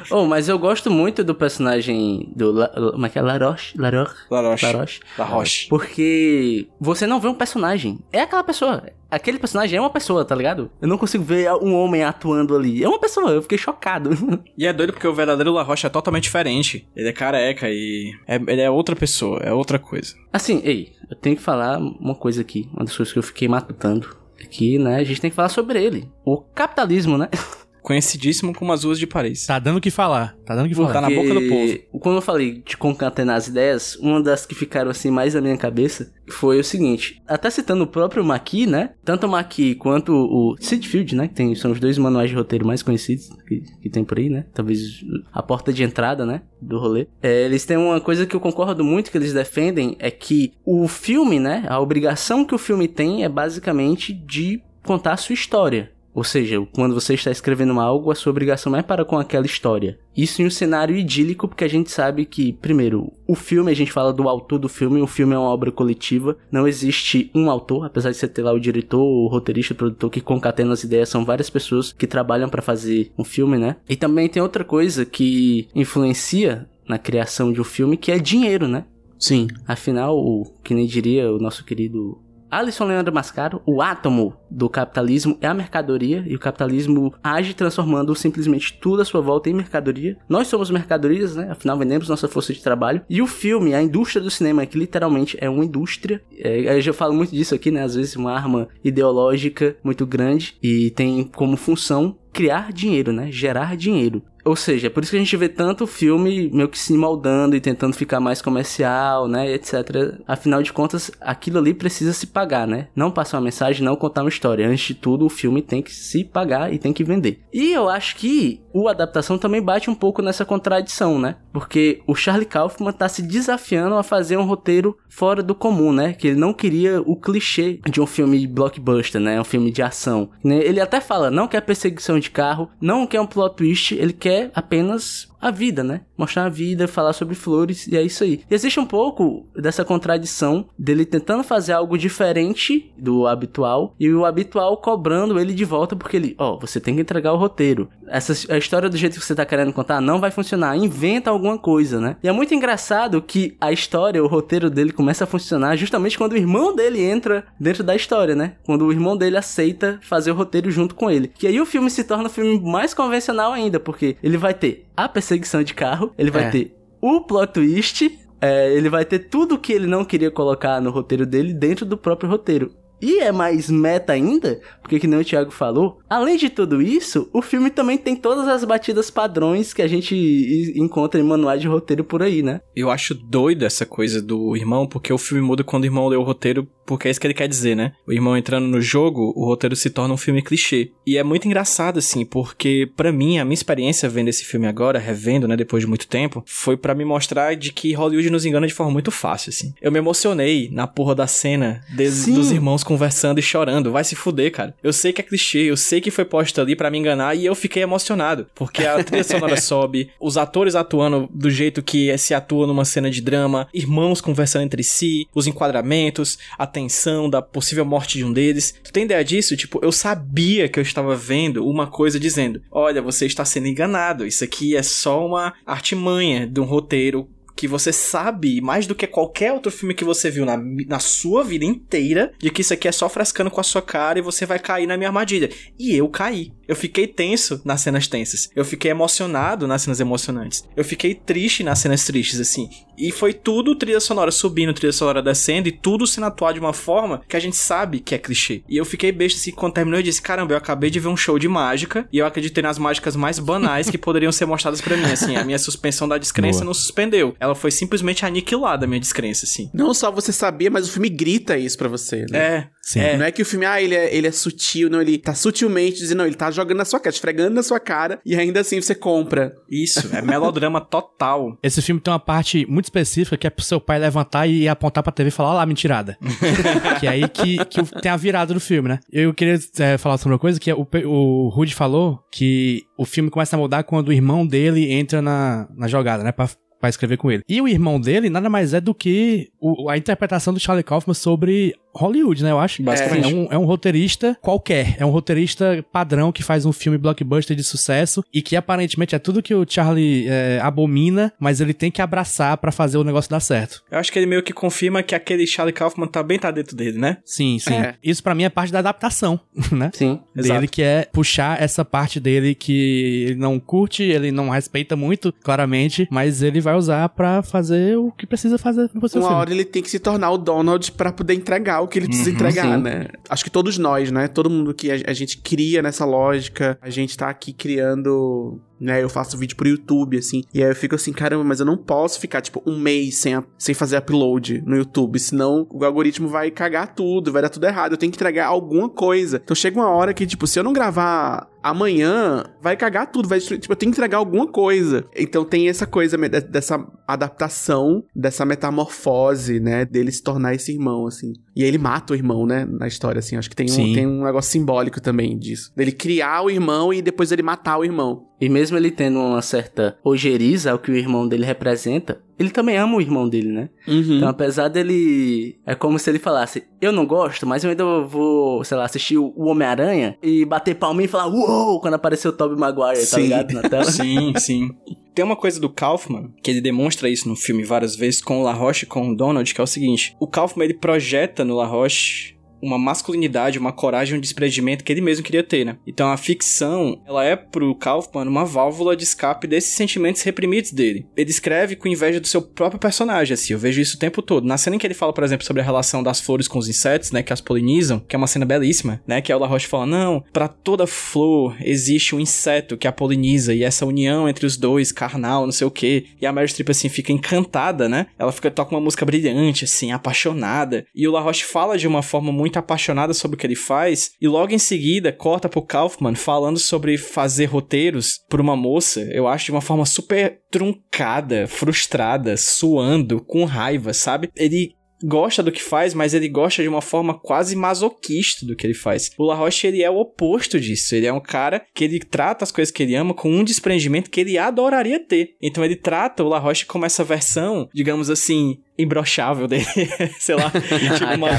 Oh, mas eu gosto muito do personagem do... La, como é que é? Laroche? Laroche? Laroche. Laroche. La Roche. Porque você não vê um personagem. É aquela pessoa. aquele personagem é uma pessoa, tá ligado? Eu não consigo ver um homem atuando ali. É uma pessoa, eu fiquei chocado. E é doido porque o verdadeiro La Rocha é totalmente diferente. Ele é careca e. É, ele é outra pessoa, é outra coisa. Assim, ei, eu tenho que falar uma coisa aqui. Uma das coisas que eu fiquei matutando. Aqui, né? A gente tem que falar sobre ele. O capitalismo, né? Conhecidíssimo como as ruas de Paris. Tá dando o que falar. Tá dando o que falar. Tá na boca do povo. Quando eu falei de concatenar as ideias, uma das que ficaram assim mais na minha cabeça foi o seguinte. Até citando o próprio Maqui, né? Tanto o Maqui quanto o Sid Field, né? Que tem, são os dois manuais de roteiro mais conhecidos que, que tem por aí, né? Talvez a porta de entrada, né? Do rolê. É, eles têm uma coisa que eu concordo muito que eles defendem, é que o filme, né? A obrigação que o filme tem é basicamente de contar a sua história. Ou seja, quando você está escrevendo algo, a sua obrigação é para com aquela história. Isso em um cenário idílico, porque a gente sabe que, primeiro, o filme, a gente fala do autor do filme, o filme é uma obra coletiva, não existe um autor, apesar de você ter lá o diretor, o roteirista, o produtor que concatena as ideias, são várias pessoas que trabalham para fazer um filme, né? E também tem outra coisa que influencia na criação de um filme, que é dinheiro, né? Sim. Afinal, o, que nem diria o nosso querido Alisson Leandro Mascaro, o átomo do capitalismo é a mercadoria e o capitalismo age transformando simplesmente tudo à sua volta em mercadoria. Nós somos mercadorias, né? Afinal, vendemos nossa força de trabalho. E o filme, a indústria do cinema, que literalmente é uma indústria. É, eu já falo muito disso aqui, né? Às vezes uma arma ideológica muito grande e tem como função criar dinheiro, né? Gerar dinheiro. Ou seja, é por isso que a gente vê tanto filme meio que se moldando e tentando ficar mais comercial, né, etc. Afinal de contas, aquilo ali precisa se pagar, né? Não passar uma mensagem, não contar uma história. Antes de tudo, o filme tem que se pagar e tem que vender. E eu acho que o adaptação também bate um pouco nessa contradição, né? Porque o Charlie Kaufman tá se desafiando a fazer um roteiro fora do comum, né? Que ele não queria o clichê de um filme blockbuster, né? Um filme de ação. Ele até fala, não quer perseguição de carro, não quer um plot twist, ele quer apenas a vida, né? Mostrar a vida, falar sobre flores, e é isso aí. E existe um pouco dessa contradição dele tentando fazer algo diferente do habitual e o habitual cobrando ele de volta porque ele, ó, oh, você tem que entregar o roteiro. Essa a história do jeito que você tá querendo contar não vai funcionar, inventa alguma coisa, né? E é muito engraçado que a história, o roteiro dele começa a funcionar justamente quando o irmão dele entra dentro da história, né? Quando o irmão dele aceita fazer o roteiro junto com ele. Que aí o filme se torna um filme mais convencional ainda, porque ele vai ter a perseguição de carro, ele vai É. ter o plot twist, é, ele vai ter tudo que ele não queria colocar no roteiro dele dentro do próprio roteiro. E é mais meta ainda, porque que nem o Thiago falou, além de tudo isso, o filme também tem todas as batidas padrões que a gente encontra em manuais de roteiro por aí, né? Eu acho doido essa coisa do irmão, porque o filme muda quando o irmão lê o roteiro, porque é isso que ele quer dizer, né? O irmão entrando no jogo, o roteiro se torna um filme clichê. E é muito engraçado, assim, porque pra mim, a minha experiência vendo esse filme agora, revendo, né, depois de muito tempo, foi pra me mostrar de que Hollywood nos engana de forma muito fácil, assim. Eu me emocionei na porra da cena de- dos irmãos conversando e chorando. Vai se fuder, cara. Eu sei que é clichê, eu sei que foi posto ali pra me enganar e eu fiquei emocionado. Porque a trilha sonora sobe, os atores atuando do jeito que se atua numa cena de drama, irmãos conversando entre si, os enquadramentos, a tensão da possível morte de um deles. Tu tem ideia disso? Tipo, eu sabia que eu estava vendo uma coisa dizendo: Olha, você está sendo enganado. Isso aqui é só uma artimanha de um roteiro que você sabe, mais do que qualquer outro filme que você viu na, na sua vida inteira, de que isso aqui é só frescando com a sua cara e você vai cair na minha armadilha. E eu caí. Eu fiquei tenso nas cenas tensas. Eu fiquei emocionado nas cenas emocionantes. Eu fiquei triste nas cenas tristes, assim. E foi tudo trilha sonora subindo, trilha sonora descendo, e tudo sendo atuado de uma forma que a gente sabe que é clichê. E eu fiquei besta assim, quando terminou, eu disse: caramba, eu acabei de ver um show de mágica, e eu acreditei nas mágicas mais banais que poderiam ser mostradas pra mim, assim. A minha suspensão da descrença Boa. não suspendeu. Ela foi simplesmente aniquilada, a minha descrença, assim. Não só você sabia, mas o filme grita isso pra você, né? É. Sim. É. Não é que o filme, ah, ele é, ele é sutil, não, ele tá sutilmente dizendo, não, ele tá jogando na sua cara, esfregando na sua cara, e ainda assim você compra. Isso, é melodrama total. Esse filme tem uma parte muito específica que é pro seu pai levantar e apontar pra TV e falar, ó lá, mentirada. que é aí que, que tem a virada do filme, né? Eu queria é, falar sobre uma coisa que é o, o Rudy falou que o filme começa a mudar quando o irmão dele entra na, na jogada, né? Pra, pra escrever com ele. E o irmão dele nada mais é do que o- a interpretação do Charlie Kaufman sobre Hollywood, né? Eu acho. Basicamente. É um, é um roteirista qualquer. É um roteirista padrão que faz um filme blockbuster de sucesso e que aparentemente é tudo que o Charlie é, abomina, mas ele tem que abraçar pra fazer o negócio dar certo. Eu acho que ele meio que confirma que aquele Charlie Kaufman tá bem tá dentro dele, né? Sim, sim. É. Isso pra mim é parte da adaptação, né? Sim. Dele Exato. que é puxar essa parte dele que ele não curte, ele não respeita muito, claramente, mas ele vai usar pra fazer o que precisa fazer no seu Uma filme. hora ele tem que se tornar o Donald pra poder entregar o que ele precisa entregar, sim. né? Acho que todos nós, né? Todo mundo que a, a gente cria nessa lógica, a gente tá aqui criando. Né, eu faço vídeo pro YouTube, assim, e aí eu fico assim, caramba, mas eu não posso ficar, tipo, um mês sem, a- sem fazer upload no YouTube, senão o algoritmo vai cagar tudo, vai dar tudo errado, eu tenho que entregar alguma coisa. Então chega uma hora que, tipo, se eu não gravar amanhã, vai cagar tudo, vai destruir, tipo, eu tenho que entregar alguma coisa. Então tem essa coisa dessa adaptação, dessa metamorfose, né, dele se tornar esse irmão, assim. E aí ele mata o irmão, né, na história, assim, acho que tem um, Sim. tem um negócio simbólico também disso. Dele criar o irmão e depois ele matar o irmão. E mesmo ele tendo uma certa ojeriza ao que o irmão dele representa, ele também ama o irmão dele, né? Uhum. Então, apesar dele. É como se ele falasse: Eu não gosto, mas eu ainda vou, sei lá, assistir o Homem-Aranha e bater palminha e falar Uou! quando apareceu o Tobey Maguire, tá Sim. ligado? Na tela. Sim, sim. Tem uma coisa do Kaufman, que ele demonstra isso no filme várias vezes com o LaRoche e com o Donald, que é o seguinte: o Kaufman ele projeta no LaRoche uma masculinidade, uma coragem, um desprendimento que ele mesmo queria ter, né? Então a ficção, ela é pro Kaufman uma válvula de escape desses sentimentos reprimidos dele. Ele escreve com inveja do seu próprio personagem, assim, eu vejo isso o tempo todo. Na cena em que ele fala, por exemplo, sobre a relação das flores com os insetos, né, que as polinizam, que é uma cena belíssima, né, que é o LaRoche fala, não, pra toda flor existe um inseto que a poliniza, e essa união entre os dois, carnal, não sei o quê. E a Meryl Streep, assim, fica encantada, né? Ela fica, toca uma música brilhante, assim, apaixonada. E o LaRoche fala de uma forma muito apaixonada sobre o que ele faz, e logo em seguida corta pro Kaufman falando sobre fazer roteiros por uma moça, eu acho de uma forma super truncada, frustrada, suando, com raiva, sabe? Ele gosta do que faz, mas ele gosta de uma forma quase masoquista do que ele faz. O LaRoche, ele é o oposto disso. Ele é um cara que ele trata as coisas que ele ama com um desprendimento que ele adoraria ter. Então ele trata o LaRoche como essa versão, digamos assim, imbrochável dele, sei lá, tipo uma,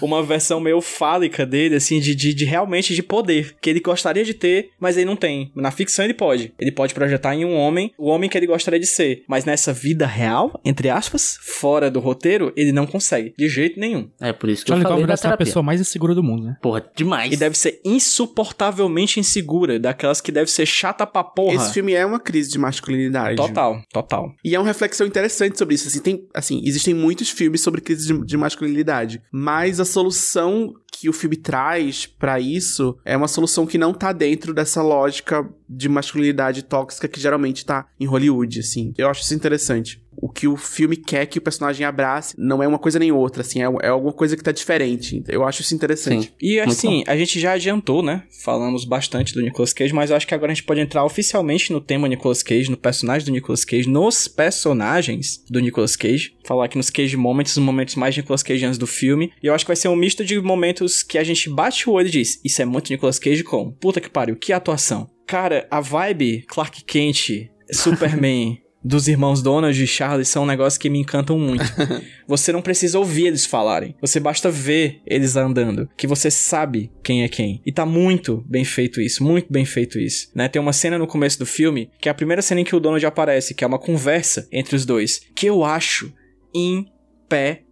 uma versão meio fálica dele, assim, de, de, de realmente de poder, que ele gostaria de ter, mas ele não tem. Na ficção ele pode. Ele pode projetar em um homem o homem que ele gostaria de ser, mas nessa vida real, entre aspas, fora do roteiro, ele não consegue, de jeito nenhum. É por isso que Charlie eu falei Kaufman da deve ser a terapia. pessoa mais insegura do mundo, né? Porra, demais. E deve ser insuportavelmente insegura, daquelas que deve ser chata pra porra. Esse filme é uma crise de masculinidade. Total, total. E é uma reflexão interessante sobre isso. Assim, tem, assim, existem muitos filmes sobre crise de, de masculinidade, mas a solução que o filme traz pra isso é uma solução que não tá dentro dessa lógica de masculinidade tóxica que geralmente tá em Hollywood, assim. Eu acho isso interessante. O que o filme quer que o personagem abrace não é uma coisa nem outra, assim, é, é alguma coisa que tá diferente. Eu acho isso interessante. Sim. E assim, a gente já adiantou, né? Falamos bastante do Nicolas Cage, mas eu acho que agora a gente pode entrar oficialmente no tema Nicolas Cage, no personagem do Nicolas Cage, nos personagens do Nicolas Cage. Falar aqui nos Cage Moments, os momentos mais Nicolas Cageanos do filme. E eu acho que vai ser um misto de momentos que a gente bate o olho e diz: Isso é muito Nicolas Cage com. Puta que pariu, que atuação. Cara, a vibe Clark Kent, Superman. Dos irmãos Donald e Charlie são um negócio que me encantam muito. Você não precisa ouvir eles falarem. Você basta ver eles andando. Que você sabe quem é quem. E tá muito bem feito isso. Muito bem feito isso. Né? Tem uma cena no começo do filme, que é a primeira cena em que o Donald aparece, que é uma conversa entre os dois. Que eu acho impecável.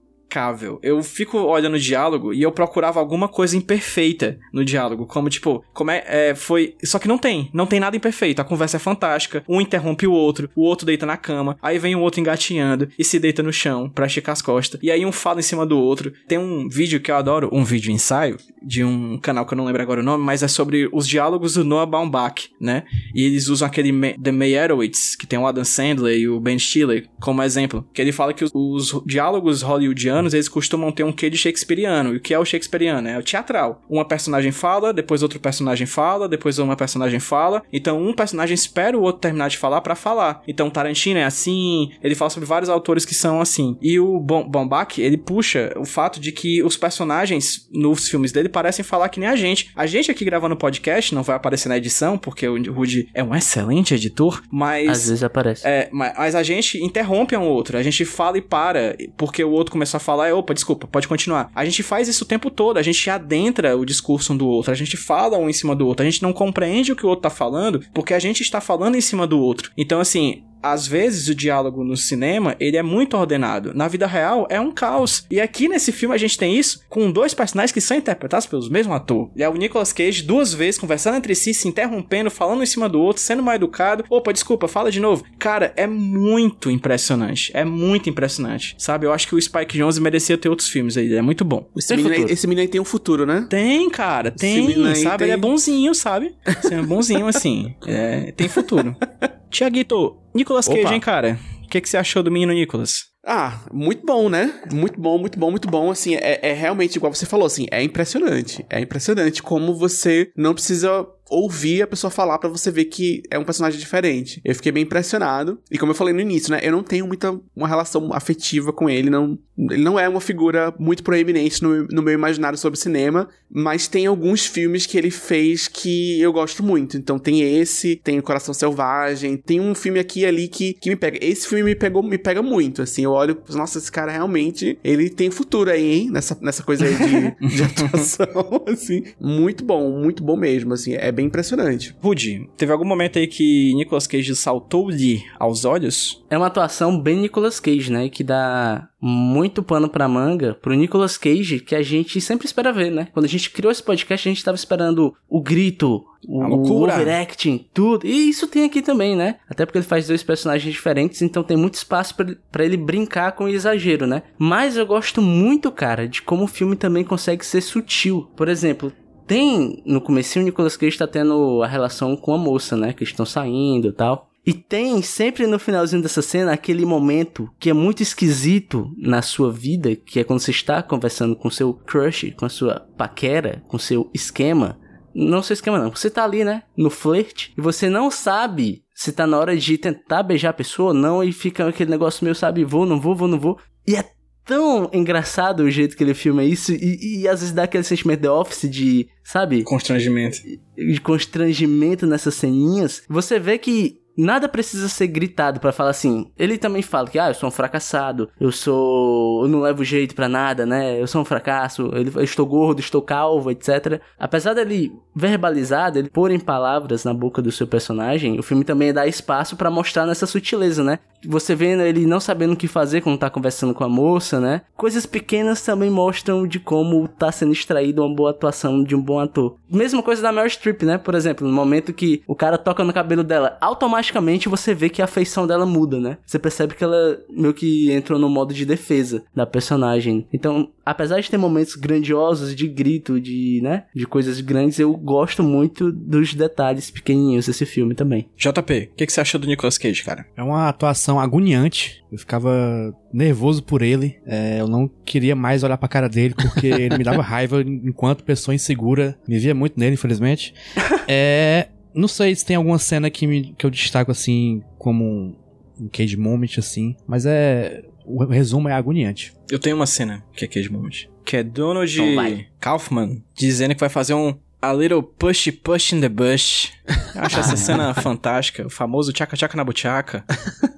Eu fico olhando o diálogo e eu procurava alguma coisa imperfeita no diálogo. Como, tipo, como é, é, foi... Só que não tem. Não tem nada imperfeito. A conversa é fantástica. Um interrompe o outro. O outro deita na cama. Aí vem o outro engatinhando e se deita no chão pra esticar as costas. E aí um fala em cima do outro. Tem um vídeo que eu adoro, um vídeo ensaio de um canal que eu não lembro agora o nome, mas é sobre os diálogos do Noah Baumbach, né? E eles usam aquele Ma- The Meyerowitz, que tem o Adam Sandler e o Ben Stiller, como exemplo. Que ele fala que os diálogos hollywoodianos, eles costumam ter um quê de shakespeariano. E o que é o shakespeariano? É o teatral. Uma personagem fala, depois outro personagem fala, depois uma personagem fala. Então um personagem espera o outro terminar de falar pra falar. Então Tarantino é assim, ele fala sobre vários autores que são assim. E o Bom- Baumbach, ele puxa o fato de que os personagens nos filmes dele parecem falar que nem a gente. A gente aqui gravando podcast não vai aparecer na edição, porque o Rudy é um excelente editor, mas Às vezes aparece. é, ma- mas a gente interrompe um outro, a gente fala e para, porque o outro começou a falar é, opa, desculpa, pode continuar. A gente faz isso o tempo todo, a gente adentra o discurso um do outro, a gente fala um em cima do outro, a gente não compreende o que o outro tá falando, porque a gente está falando em cima do outro. Então, assim, às vezes o diálogo no cinema, ele é muito ordenado. Na vida real é um caos. E aqui nesse filme a gente tem isso com dois personagens que são interpretados pelos mesmos atores. E é o Nicolas Cage duas vezes conversando entre si, se interrompendo, falando em cima do outro, sendo mal educado. Opa, desculpa, fala de novo. Cara, é muito impressionante. É muito impressionante. Sabe? Eu acho que o Spike Jones merecia ter outros filmes aí. É muito bom. Esse menino, aí, esse menino aí tem um futuro, né? Tem, cara. Tem, sabe? Tem... Ele é bonzinho, sabe? é bonzinho assim. É, tem futuro. Tiaguito, Nicolas Cage, Opa. hein, cara? O que, que você achou do menino Nicolas? Ah, muito bom, né? Muito bom, muito bom, muito bom. Assim, é, é realmente, igual você falou, assim, é impressionante. É impressionante como você não precisa ouvir a pessoa falar para você ver que é um personagem diferente. Eu fiquei bem impressionado. E como eu falei no início, né? Eu não tenho muita uma relação afetiva com ele. Não, ele não é uma figura muito proeminente no, no meu imaginário sobre cinema. Mas tem alguns filmes que ele fez que eu gosto muito. Então tem esse, tem o Coração Selvagem, tem um filme aqui e ali que, que me pega. Esse filme me pegou, me pega muito. Assim, eu olho, nossa, esse cara realmente, ele tem futuro aí, hein? Nessa, nessa coisa aí de, de atuação, assim. Muito bom, muito bom mesmo, assim. É bem impressionante. Rudy, teve algum momento aí que Nicolas Cage saltou-lhe aos olhos? É uma atuação bem Nicolas Cage, né? Que dá muito pano pra manga pro Nicolas Cage, que a gente sempre espera ver, né? Quando a gente criou esse podcast, a gente tava esperando o grito, o, o overacting, tudo. E isso tem aqui também, né? Até porque ele faz dois personagens diferentes, então tem muito espaço para ele brincar com o exagero, né? Mas eu gosto muito, cara, de como o filme também consegue ser sutil. Por exemplo, tem no começo o Nicolas Cage tá tendo a relação com a moça, né? Que estão saindo e tal. E tem sempre no finalzinho dessa cena aquele momento que é muito esquisito na sua vida, que é quando você está conversando com seu crush, com a sua paquera, com seu esquema. Não seu esquema não, você tá ali, né, no flerte, e você não sabe se tá na hora de tentar beijar a pessoa ou não, e fica aquele negócio meio, sabe, vou, não vou, vou, não vou. E é tão engraçado o jeito que ele filma isso e, e às vezes dá aquele sentimento de office de, sabe? Constrangimento. De constrangimento nessas ceninhas. Você vê que nada precisa ser gritado para falar assim. Ele também fala que, ah, eu sou um fracassado, eu sou. Eu não levo jeito para nada, né? Eu sou um fracasso, eu estou gordo, estou calvo, etc. Apesar dele verbalizar, ele pôr em palavras na boca do seu personagem, o filme também dá espaço para mostrar nessa sutileza, né? Você vendo ele não sabendo o que fazer quando tá conversando com a moça, né? Coisas pequenas também mostram de como tá sendo extraído uma boa atuação de um bom ator. Mesma coisa da Meryl Streep, né? Por exemplo, no momento que o cara toca no cabelo dela, automaticamente você vê que a feição dela muda, né? Você percebe que ela meio que entrou no modo de defesa da personagem. Então, apesar de ter momentos grandiosos de grito, de, né, de coisas grandes, eu gosto muito dos detalhes pequenininhos desse filme também. JP, o que, que, você achou do Nicolas Cage, cara? É uma atuação agoniante. Eu ficava nervoso por ele. É, eu não queria mais olhar pra cara dele, porque ele me dava raiva enquanto pessoa insegura. Me via muito nele, infelizmente. É. Não sei se tem alguma cena que, me, que eu destaco assim como um, um Cage Moment, assim. Mas é o resumo é agoniante. Eu tenho uma cena que é Cage Moment. Que é Donald então Kaufman dizendo que vai fazer um A Little Push Push in the Bush. Eu acho essa cena fantástica. O famoso tchaca tchaca na buchaca.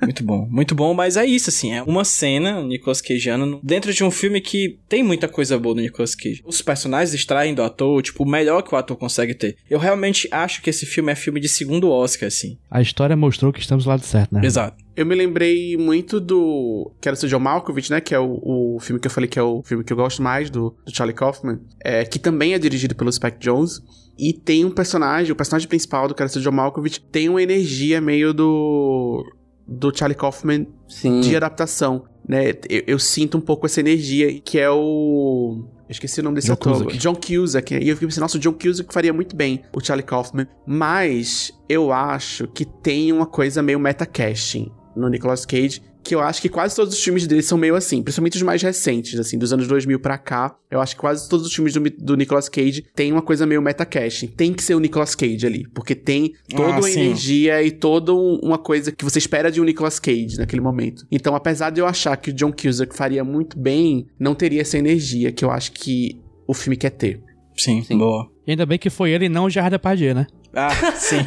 Muito bom, muito bom, mas é isso, assim. É uma cena, Nicolas Cageano, dentro de um filme que tem muita coisa boa no Nicolas Cage. Os personagens extraem do ator, tipo, o melhor que o ator consegue ter. Eu realmente acho que esse filme é filme de segundo Oscar, assim. A história mostrou que estamos do lado certo, né? Exato. Eu me lembrei muito do. Que era o John Malkovich, né? Que é o, o, filme que eu falei que é o filme que eu gosto mais, do, do Charlie Kaufman. É, que também é dirigido pelo Spike Jones. E tem um personagem, o personagem principal do cara John Malkovich, tem uma energia meio do. do Charlie Kaufman Sim. de adaptação. Né? Eu, eu, sinto um pouco essa energia, que é o. Eu esqueci o nome desse John ator. Cusack. John Cusack. E eu fiquei pensando, nossa, o John Cusack faria muito bem o Charlie Kaufman. Mas eu acho que tem uma coisa meio metacasting no Nicolas Cage, que eu acho que quase todos os filmes dele são meio assim, principalmente os mais recentes, assim, dos anos 2000 pra cá. Eu acho que quase todos os filmes do, do Nicolas Cage tem uma coisa meio metacasting. Tem que ser o Nicolas Cage ali, porque tem toda ah, uma energia e toda uma coisa que você espera de um Nicolas Cage naquele momento. Então, apesar de eu achar que o John Cusack faria muito bem, não teria essa energia que eu acho que o filme quer ter. Sim, sim. boa. E ainda bem que foi ele e não o Gerard Depardieu, né? Ah, sim.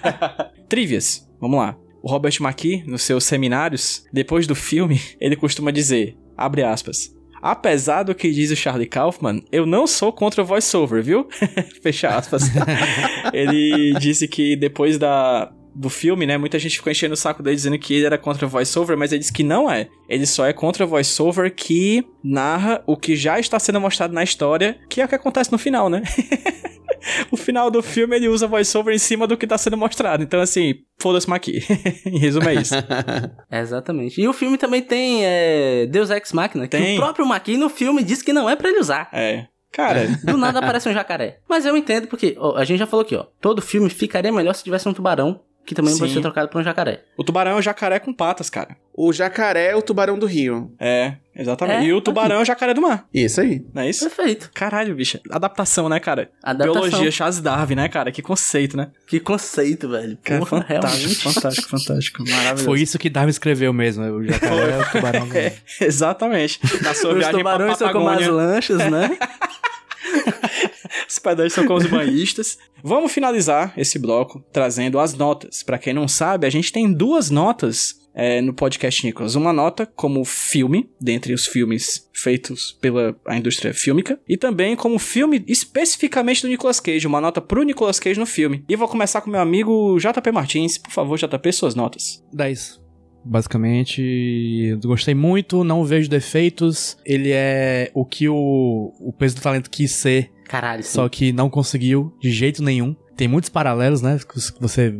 Trivias. Vamos lá. O Robert McKee, nos seus seminários, depois do filme, ele costuma dizer, abre aspas, Apesar do que diz o Charlie Kaufman, eu não sou contra o voiceover, viu? Fecha aspas. ele disse que depois da, do filme, né? Muita gente ficou enchendo o saco dele dizendo que ele era contra voiceover, mas ele disse que não é. Ele só é contra voiceover que narra o que já está sendo mostrado na história, que é o que acontece no final, né? o final do filme ele usa voiceover em cima do que está sendo mostrado. Então, assim, foda-se Maqui. em resumo, é isso. Exatamente. E o filme também tem é, Deus Ex Machina, que Tem. o próprio Maqui no filme diz que não é pra ele usar. É. Cara, Do nada aparece um jacaré. Mas eu entendo porque, ó, a gente já falou aqui, ó. Todo filme ficaria melhor se tivesse um tubarão que também pode Sim. ser trocado por um jacaré. o tubarão é um jacaré com patas, cara. O jacaré é o tubarão do rio. É, exatamente. É, e o tubarão é o jacaré do mar, Isso aí. não é isso? Perfeito. Caralho, bicho. Adaptação, né, cara? Adaptação. Biologia, Charles Darwin, né, cara? Que conceito, né? Que conceito, velho. Cara, Porra, fantástico, realmente. fantástico, fantástico. Maravilhoso. Foi isso que Darwin escreveu mesmo. O jacaré é o tubarão. do- É, exatamente. Na sua Os viagem pra tubarões são como as lanchas, né? os pedais são como os banhistas. Vamos finalizar esse bloco trazendo as notas. Pra quem não sabe, a gente tem duas notas é, no podcast Nicholas. Uma nota como filme, dentre os filmes feitos pela a indústria fílmica, e também como filme especificamente do Nicolas Cage, uma nota pro Nicolas Cage no filme. E vou começar com meu amigo JP Martins. Por favor, JP, suas notas. 10. Basicamente, gostei muito, não vejo defeitos. Ele é o que o, o peso do talento quis ser, Caralho, sim. só que não conseguiu de jeito nenhum. Tem muitos paralelos, né? que Você,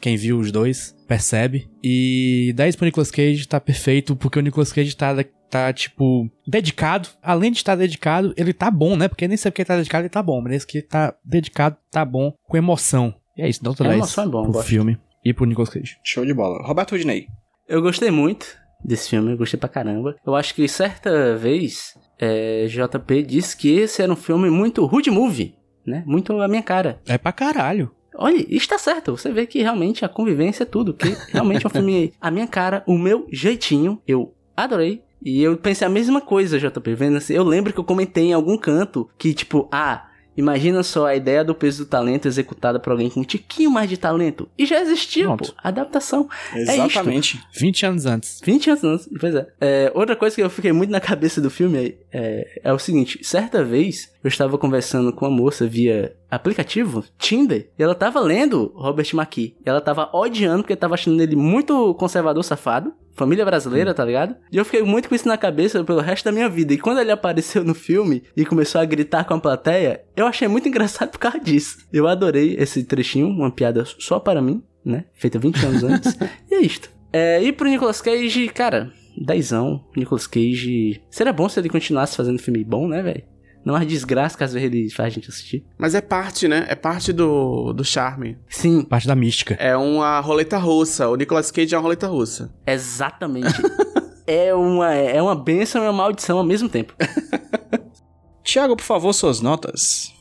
quem viu os dois, percebe. E 10 pro Nicolas Cage tá perfeito, porque o Nicolas Cage tá, tá tipo, dedicado. Além de estar dedicado, ele tá bom, né? Porque nem sempre que ele tá dedicado, ele tá bom. Mas esse que ele tá dedicado, tá bom, com emoção. E é isso, nota A 10 emoção é bom, pro gosto. filme e pro Nicolas Cage. Show de bola. Roberto Rudinei. Eu gostei muito desse filme, eu gostei pra caramba. Eu acho que certa vez, é, JP disse que esse era um filme muito rude movie, né? Muito a minha cara. É pra caralho. Olha, está certo. Você vê que realmente a convivência é tudo. Que realmente é um filme a minha cara, o meu jeitinho. Eu adorei. E eu pensei a mesma coisa, JP. Vendo assim, eu lembro que eu comentei em algum canto que, tipo, ah, imagina só a ideia do peso do talento executada por alguém com um tiquinho mais de talento. E já existia, Pronto. pô. Adaptação. Exatamente. 20 anos antes. 20 anos antes, pois é. É, Outra coisa que eu fiquei muito na cabeça do filme é, é, é o seguinte: certa vez eu estava conversando com uma moça via aplicativo, Tinder, e ela tava lendo Robert McKee. E ela tava odiando porque tava achando ele muito conservador safado. Família brasileira, tá ligado? E eu fiquei muito com isso na cabeça pelo resto da minha vida. E quando ele apareceu no filme e começou a gritar com a plateia, eu achei muito engraçado por causa disso. Eu adorei esse trechinho, uma piada só para mim, né? Feita 20 anos antes. e é isto. É, e pro Nicolas Cage, cara, dezão. Nicolas Cage. Seria bom se ele continuasse fazendo filme bom, né, velho? Não as desgraças que às vezes ele faz a gente assistir. Mas é parte, né? É parte do, do charme. Sim, Parte da mística. É uma roleta russa. O Nicolas Cage é uma roleta russa. exatamente. é uma é uma benção e uma maldição ao mesmo tempo. Tiago, por favor, suas notas.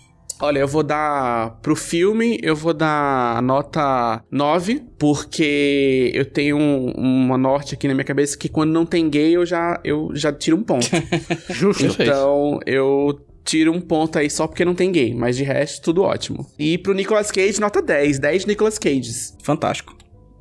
Olha, eu vou dar pro filme, eu vou dar nota 9, porque eu tenho um- uma norte aqui na minha cabeça que quando não tem gay eu já, eu já tiro um ponto. Justo. Então eu tiro um ponto aí só porque não tem gay, mas de resto tudo ótimo. E pro Nicolas Cage, nota 10, 10 Nicolas Cages. Fantástico.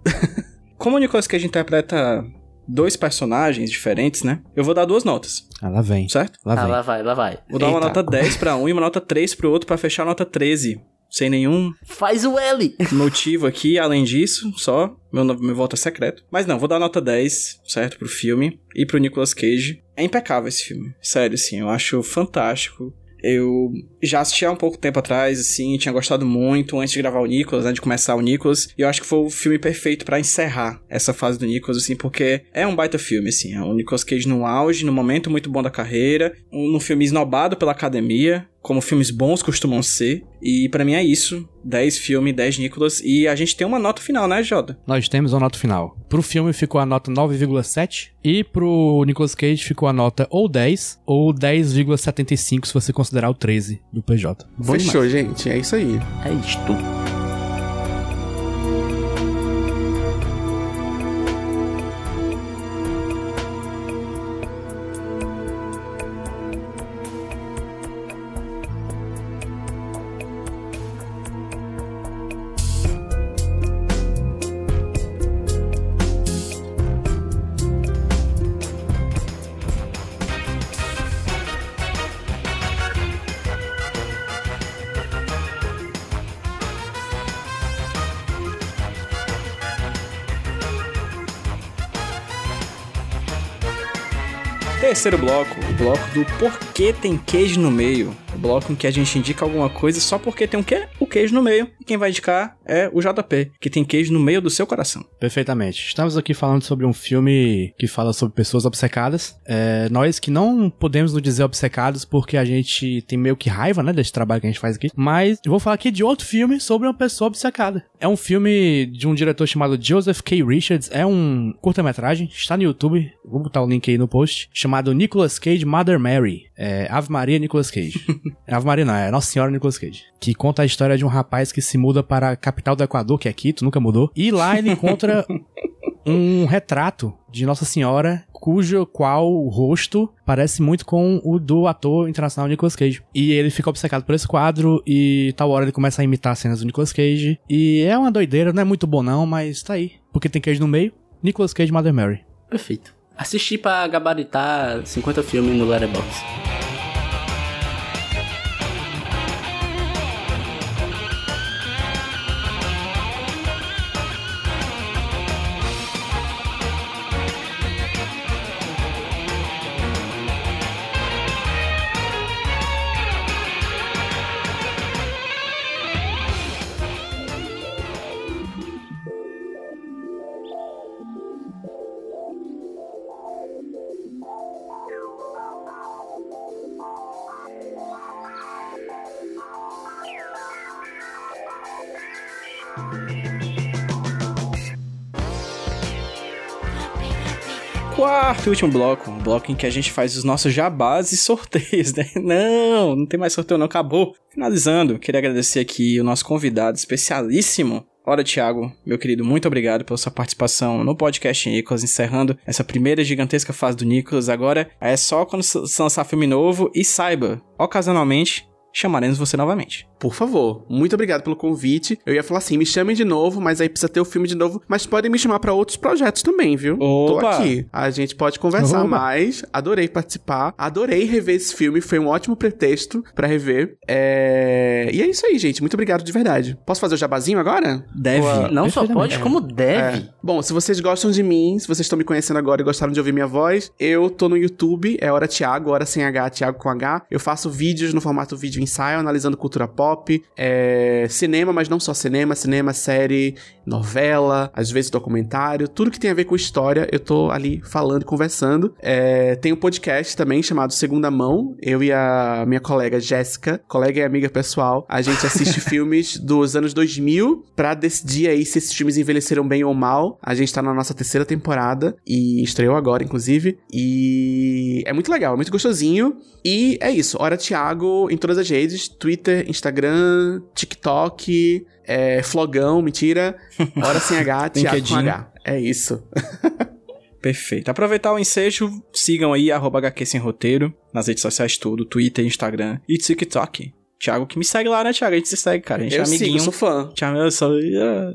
Como o Nicolas Cage interpreta dois personagens diferentes, né? Eu vou dar duas notas, Ah, lá vem. certo? Lá Ah, vem. lá vai, lá vai. Vou dar uma Eita. nota 10 pra um e uma nota 3 pro outro pra fechar a nota 13. Sem nenhum Faz o L. motivo aqui, além disso, só meu, meu voto é secreto. Mas não, vou dar nota 10, certo, pro filme e pro Nicolas Cage. É impecável esse filme, sério, assim, eu acho fantástico. Eu já assisti há um pouco tempo atrás, assim, tinha gostado muito antes de gravar o Nicolas, antes de começar o Nicolas. E eu acho que foi o filme perfeito pra encerrar essa fase do Nicolas, assim, porque é um baita filme, assim. É o Nicolas Cage no auge, no momento muito bom da carreira, um, um filme esnobado pela academia, como filmes bons costumam ser. E pra mim é isso. 10 filme, 10 Nicolas. E a gente tem uma nota final, né, Jota? Nós temos uma nota final. Pro filme ficou a nota 9,7 e pro Nicolas Cage ficou a nota ou 10 ou 10,75 se você considerar o 13 do PJ. Bom Fechou, gente. É isso aí. É isto. Terceiro bloco, o bloco do porquê tem queijo no meio. O bloco em que a gente indica alguma coisa só porque tem um quê? O queijo no meio. E quem vai indicar é o JP, que tem queijo no meio do seu coração. Perfeitamente. Estamos aqui falando sobre um filme que fala sobre pessoas obcecadas. É, nós que não podemos nos dizer obcecados porque a gente tem meio que raiva, né, desse trabalho que a gente faz aqui. Mas eu vou falar aqui de outro filme sobre uma pessoa obcecada. É um filme de um diretor chamado Joseph K. Richards. É um curta-metragem, está no YouTube. Vou botar o link aí no post. Chamado Nicolas Cage Mother Mary. É, Ave Maria Nicolas Cage. Ave Maria não, é Nossa Senhora Nicolas Cage. Que conta a história de um rapaz que se muda para a capital do Equador, que é Quito, nunca mudou. E lá ele encontra um retrato de Nossa Senhora, cujo qual o rosto parece muito com o do ator internacional Nicolas Cage. E ele fica obcecado por esse quadro e tal hora ele começa a imitar cenas do Nicolas Cage. E é uma doideira, não é muito bom não, mas tá aí. Porque tem queijo no meio. Nicolas Cage Mother Mary. Perfeito. Assisti pra gabaritar 50 filmes no Letterboxd. Quarto e último bloco, um bloco em que a gente faz os nossos jabás e sorteios, né? Não, não tem mais sorteio não, acabou. Finalizando, queria agradecer aqui o nosso convidado especialíssimo, Ora, Thiago, meu querido, muito obrigado pela sua participação no podcast Nicolas, encerrando essa primeira gigantesca fase do Nicolas. Agora é só quando se lançar filme novo e saiba, ocasionalmente, chamaremos você novamente. Por favor, muito obrigado pelo convite. Eu ia falar assim, me chamem de novo, mas aí precisa ter o filme de novo. Mas podem me chamar pra outros projetos também, viu? Tô Opa! aqui. A gente pode conversar Opa! mais. Adorei participar. Adorei rever esse filme. Foi um ótimo pretexto pra rever. É... E é isso aí, gente. Muito obrigado de verdade. Posso fazer o jabazinho agora? Deve. Boa. Não só pode, como deve. É. Bom, se vocês gostam de mim, se vocês estão me conhecendo agora e gostaram de ouvir minha voz, eu tô no YouTube, é Hora Thiago, Hora sem H, Thiago com H. Eu faço vídeos no formato vídeo ensaio, analisando cultura pop, é, cinema, mas não só cinema, cinema, série, novela, às vezes documentário, tudo que tem a ver com história, eu tô ali falando e conversando. É, tem um podcast também chamado Segunda Mão, eu e a minha colega Jéssica, colega e amiga pessoal, a gente assiste filmes dos anos 2000 pra decidir aí se esses filmes envelheceram bem ou mal. A gente tá na nossa terceira temporada e estreou agora, inclusive, e é muito legal, é muito gostosinho. E é isso, Hora Thiago em todas as redes, Twitter, Instagram, TikTok, é, Flogão, mentira, Hora sem H, Thiago com. H. É isso. Perfeito. Aproveitar o ensejo, sigam aí, arroba HQ Sem Roteiro, nas redes sociais tudo, Twitter, Instagram e TikTok. Thiago que me segue lá, né, Thiago? A gente se segue, cara. A gente eu é amiguinho. sigo, sou fã. Thiago, eu sou...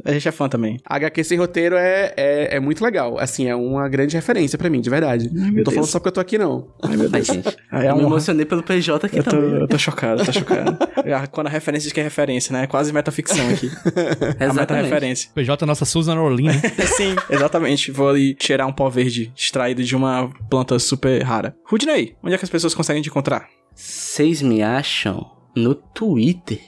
A gente é fã também. HQ sem roteiro é, é, é muito legal. Assim, é uma grande referência pra mim, de verdade. meu não tô Deus. falando só porque eu tô aqui, não. Ai, meu Ai, Deus. gente. É eu me uma- emocionei pelo PJ aqui Eu tô, também. eu tô chocado, eu tô chocado. Ah, Quando a referência diz que é referência, né? É quase metaficção aqui. a Exatamente. meta-referência. PJ é nossa Susan Orlean. né? Sim, exatamente. Vou ali cheirar um pó verde extraído de uma planta super rara. Rudney, onde é que as pessoas conseguem te encontrar? Vocês me acham no Twitter,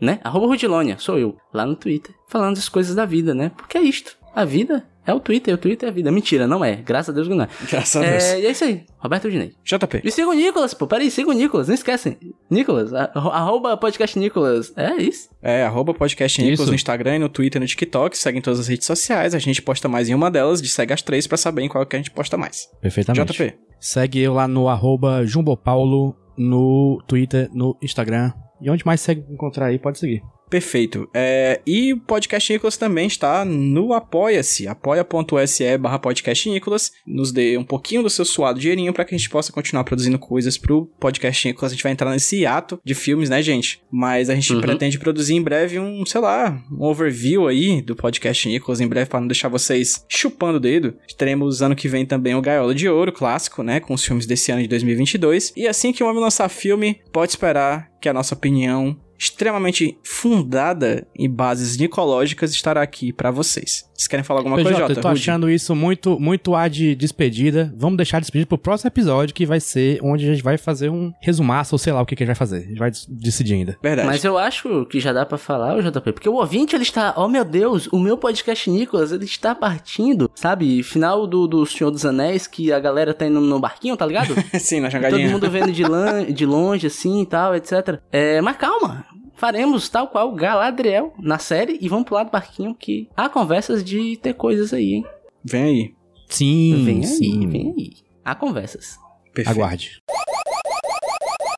né? Arroba Rudilônia, sou eu, lá no Twitter, falando as coisas da vida, né? Porque é isto. A vida é o Twitter, o Twitter é a vida. Mentira, não é. Graças a Deus que não é. Graças a Deus. É, e é isso aí. Roberto Rudinei. JP. E siga o Nicolas, pô. Peraí, siga o Nicolas. Não esquecem. Nicolas, a- arroba podcast Nicolas. É isso. É, arroba podcast Nicolas Isso. no Instagram e no Twitter e no TikTok. Segue em todas as redes sociais. A gente posta mais em uma delas. De segue as três pra saber em qual que a gente posta mais. Perfeitamente. JP. Segue eu lá no arroba jumbopaulo no Twitter, no Instagram. E onde mais segue encontrar aí, pode seguir. Perfeito. É, e o Podcast Nicolas também está no Apoia-se, apoia.se barra podcast Nicolas. Nos dê um pouquinho do seu suado dinheirinho para que a gente possa continuar produzindo coisas pro Podcast Nicolas. A gente vai entrar nesse ato de filmes, né, gente? Mas a gente Uhum. pretende produzir em breve um, sei lá, um overview aí do Podcast Nicolas em breve para não deixar vocês chupando o dedo. Teremos ano que vem também o Gaiola de Ouro, clássico, né, com os filmes desse ano de 2022. E assim que o homem lançar filme, pode esperar que a nossa opinião extremamente fundada em bases nicológicas, estará aqui pra vocês. Vocês querem falar alguma PJ, coisa, Jota? eu tô Rude? achando isso muito, muito a de despedida. Vamos deixar despedida pro próximo episódio, que vai ser onde a gente vai fazer um resumaço, ou sei lá o que, que a gente vai fazer. A gente vai decidir ainda. Verdade. Mas eu acho que já dá pra falar, JP, porque o ouvinte, ele está, oh meu Deus, o meu podcast Nicolas, ele está partindo, sabe? Final do, do Senhor dos Anéis, que a galera tá indo no barquinho, tá ligado? Sim, na Todo jangadinha. mundo vendo de, lan- de longe, assim e tal, etc. É, mas calma, faremos tal qual Galadriel na série e vamos pro lado do barquinho que há conversas de ter coisas aí, hein? Vem aí. Sim, vem aí, sim. vem aí. Há conversas. Perfeito. Aguarde.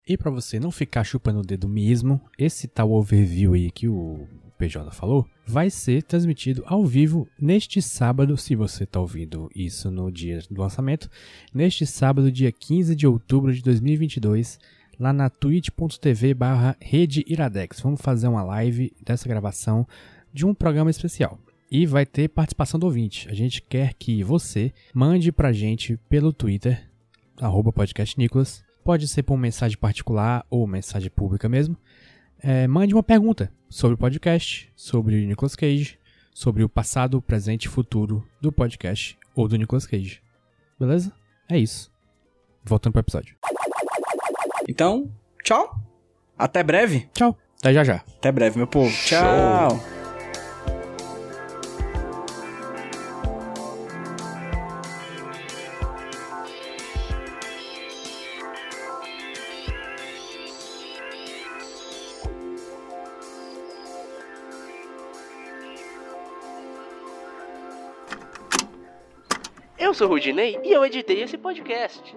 E pra você não ficar chupando o dedo mesmo, esse tal overview aí que o PJ falou, vai ser transmitido ao vivo neste sábado, se você tá ouvindo isso no dia do lançamento, neste sábado, dia 15 de outubro de 2022, lá na twitch.tv barra rede iradex. Vamos fazer uma live dessa gravação de um programa especial. E vai ter participação do ouvinte. A gente quer que você mande pra gente pelo Twitter, arroba podcast Nicolas. Pode ser por mensagem particular ou mensagem pública mesmo. É, mande uma pergunta sobre o podcast, sobre o Nicolas Cage, sobre o passado, presente e futuro do podcast ou do Nicolas Cage. Beleza? É isso. Voltando pro episódio. Então, tchau. Até breve. Tchau. Até já já. Até breve, meu povo. Tchau. Eu sou o Rudinei e eu editei esse podcast.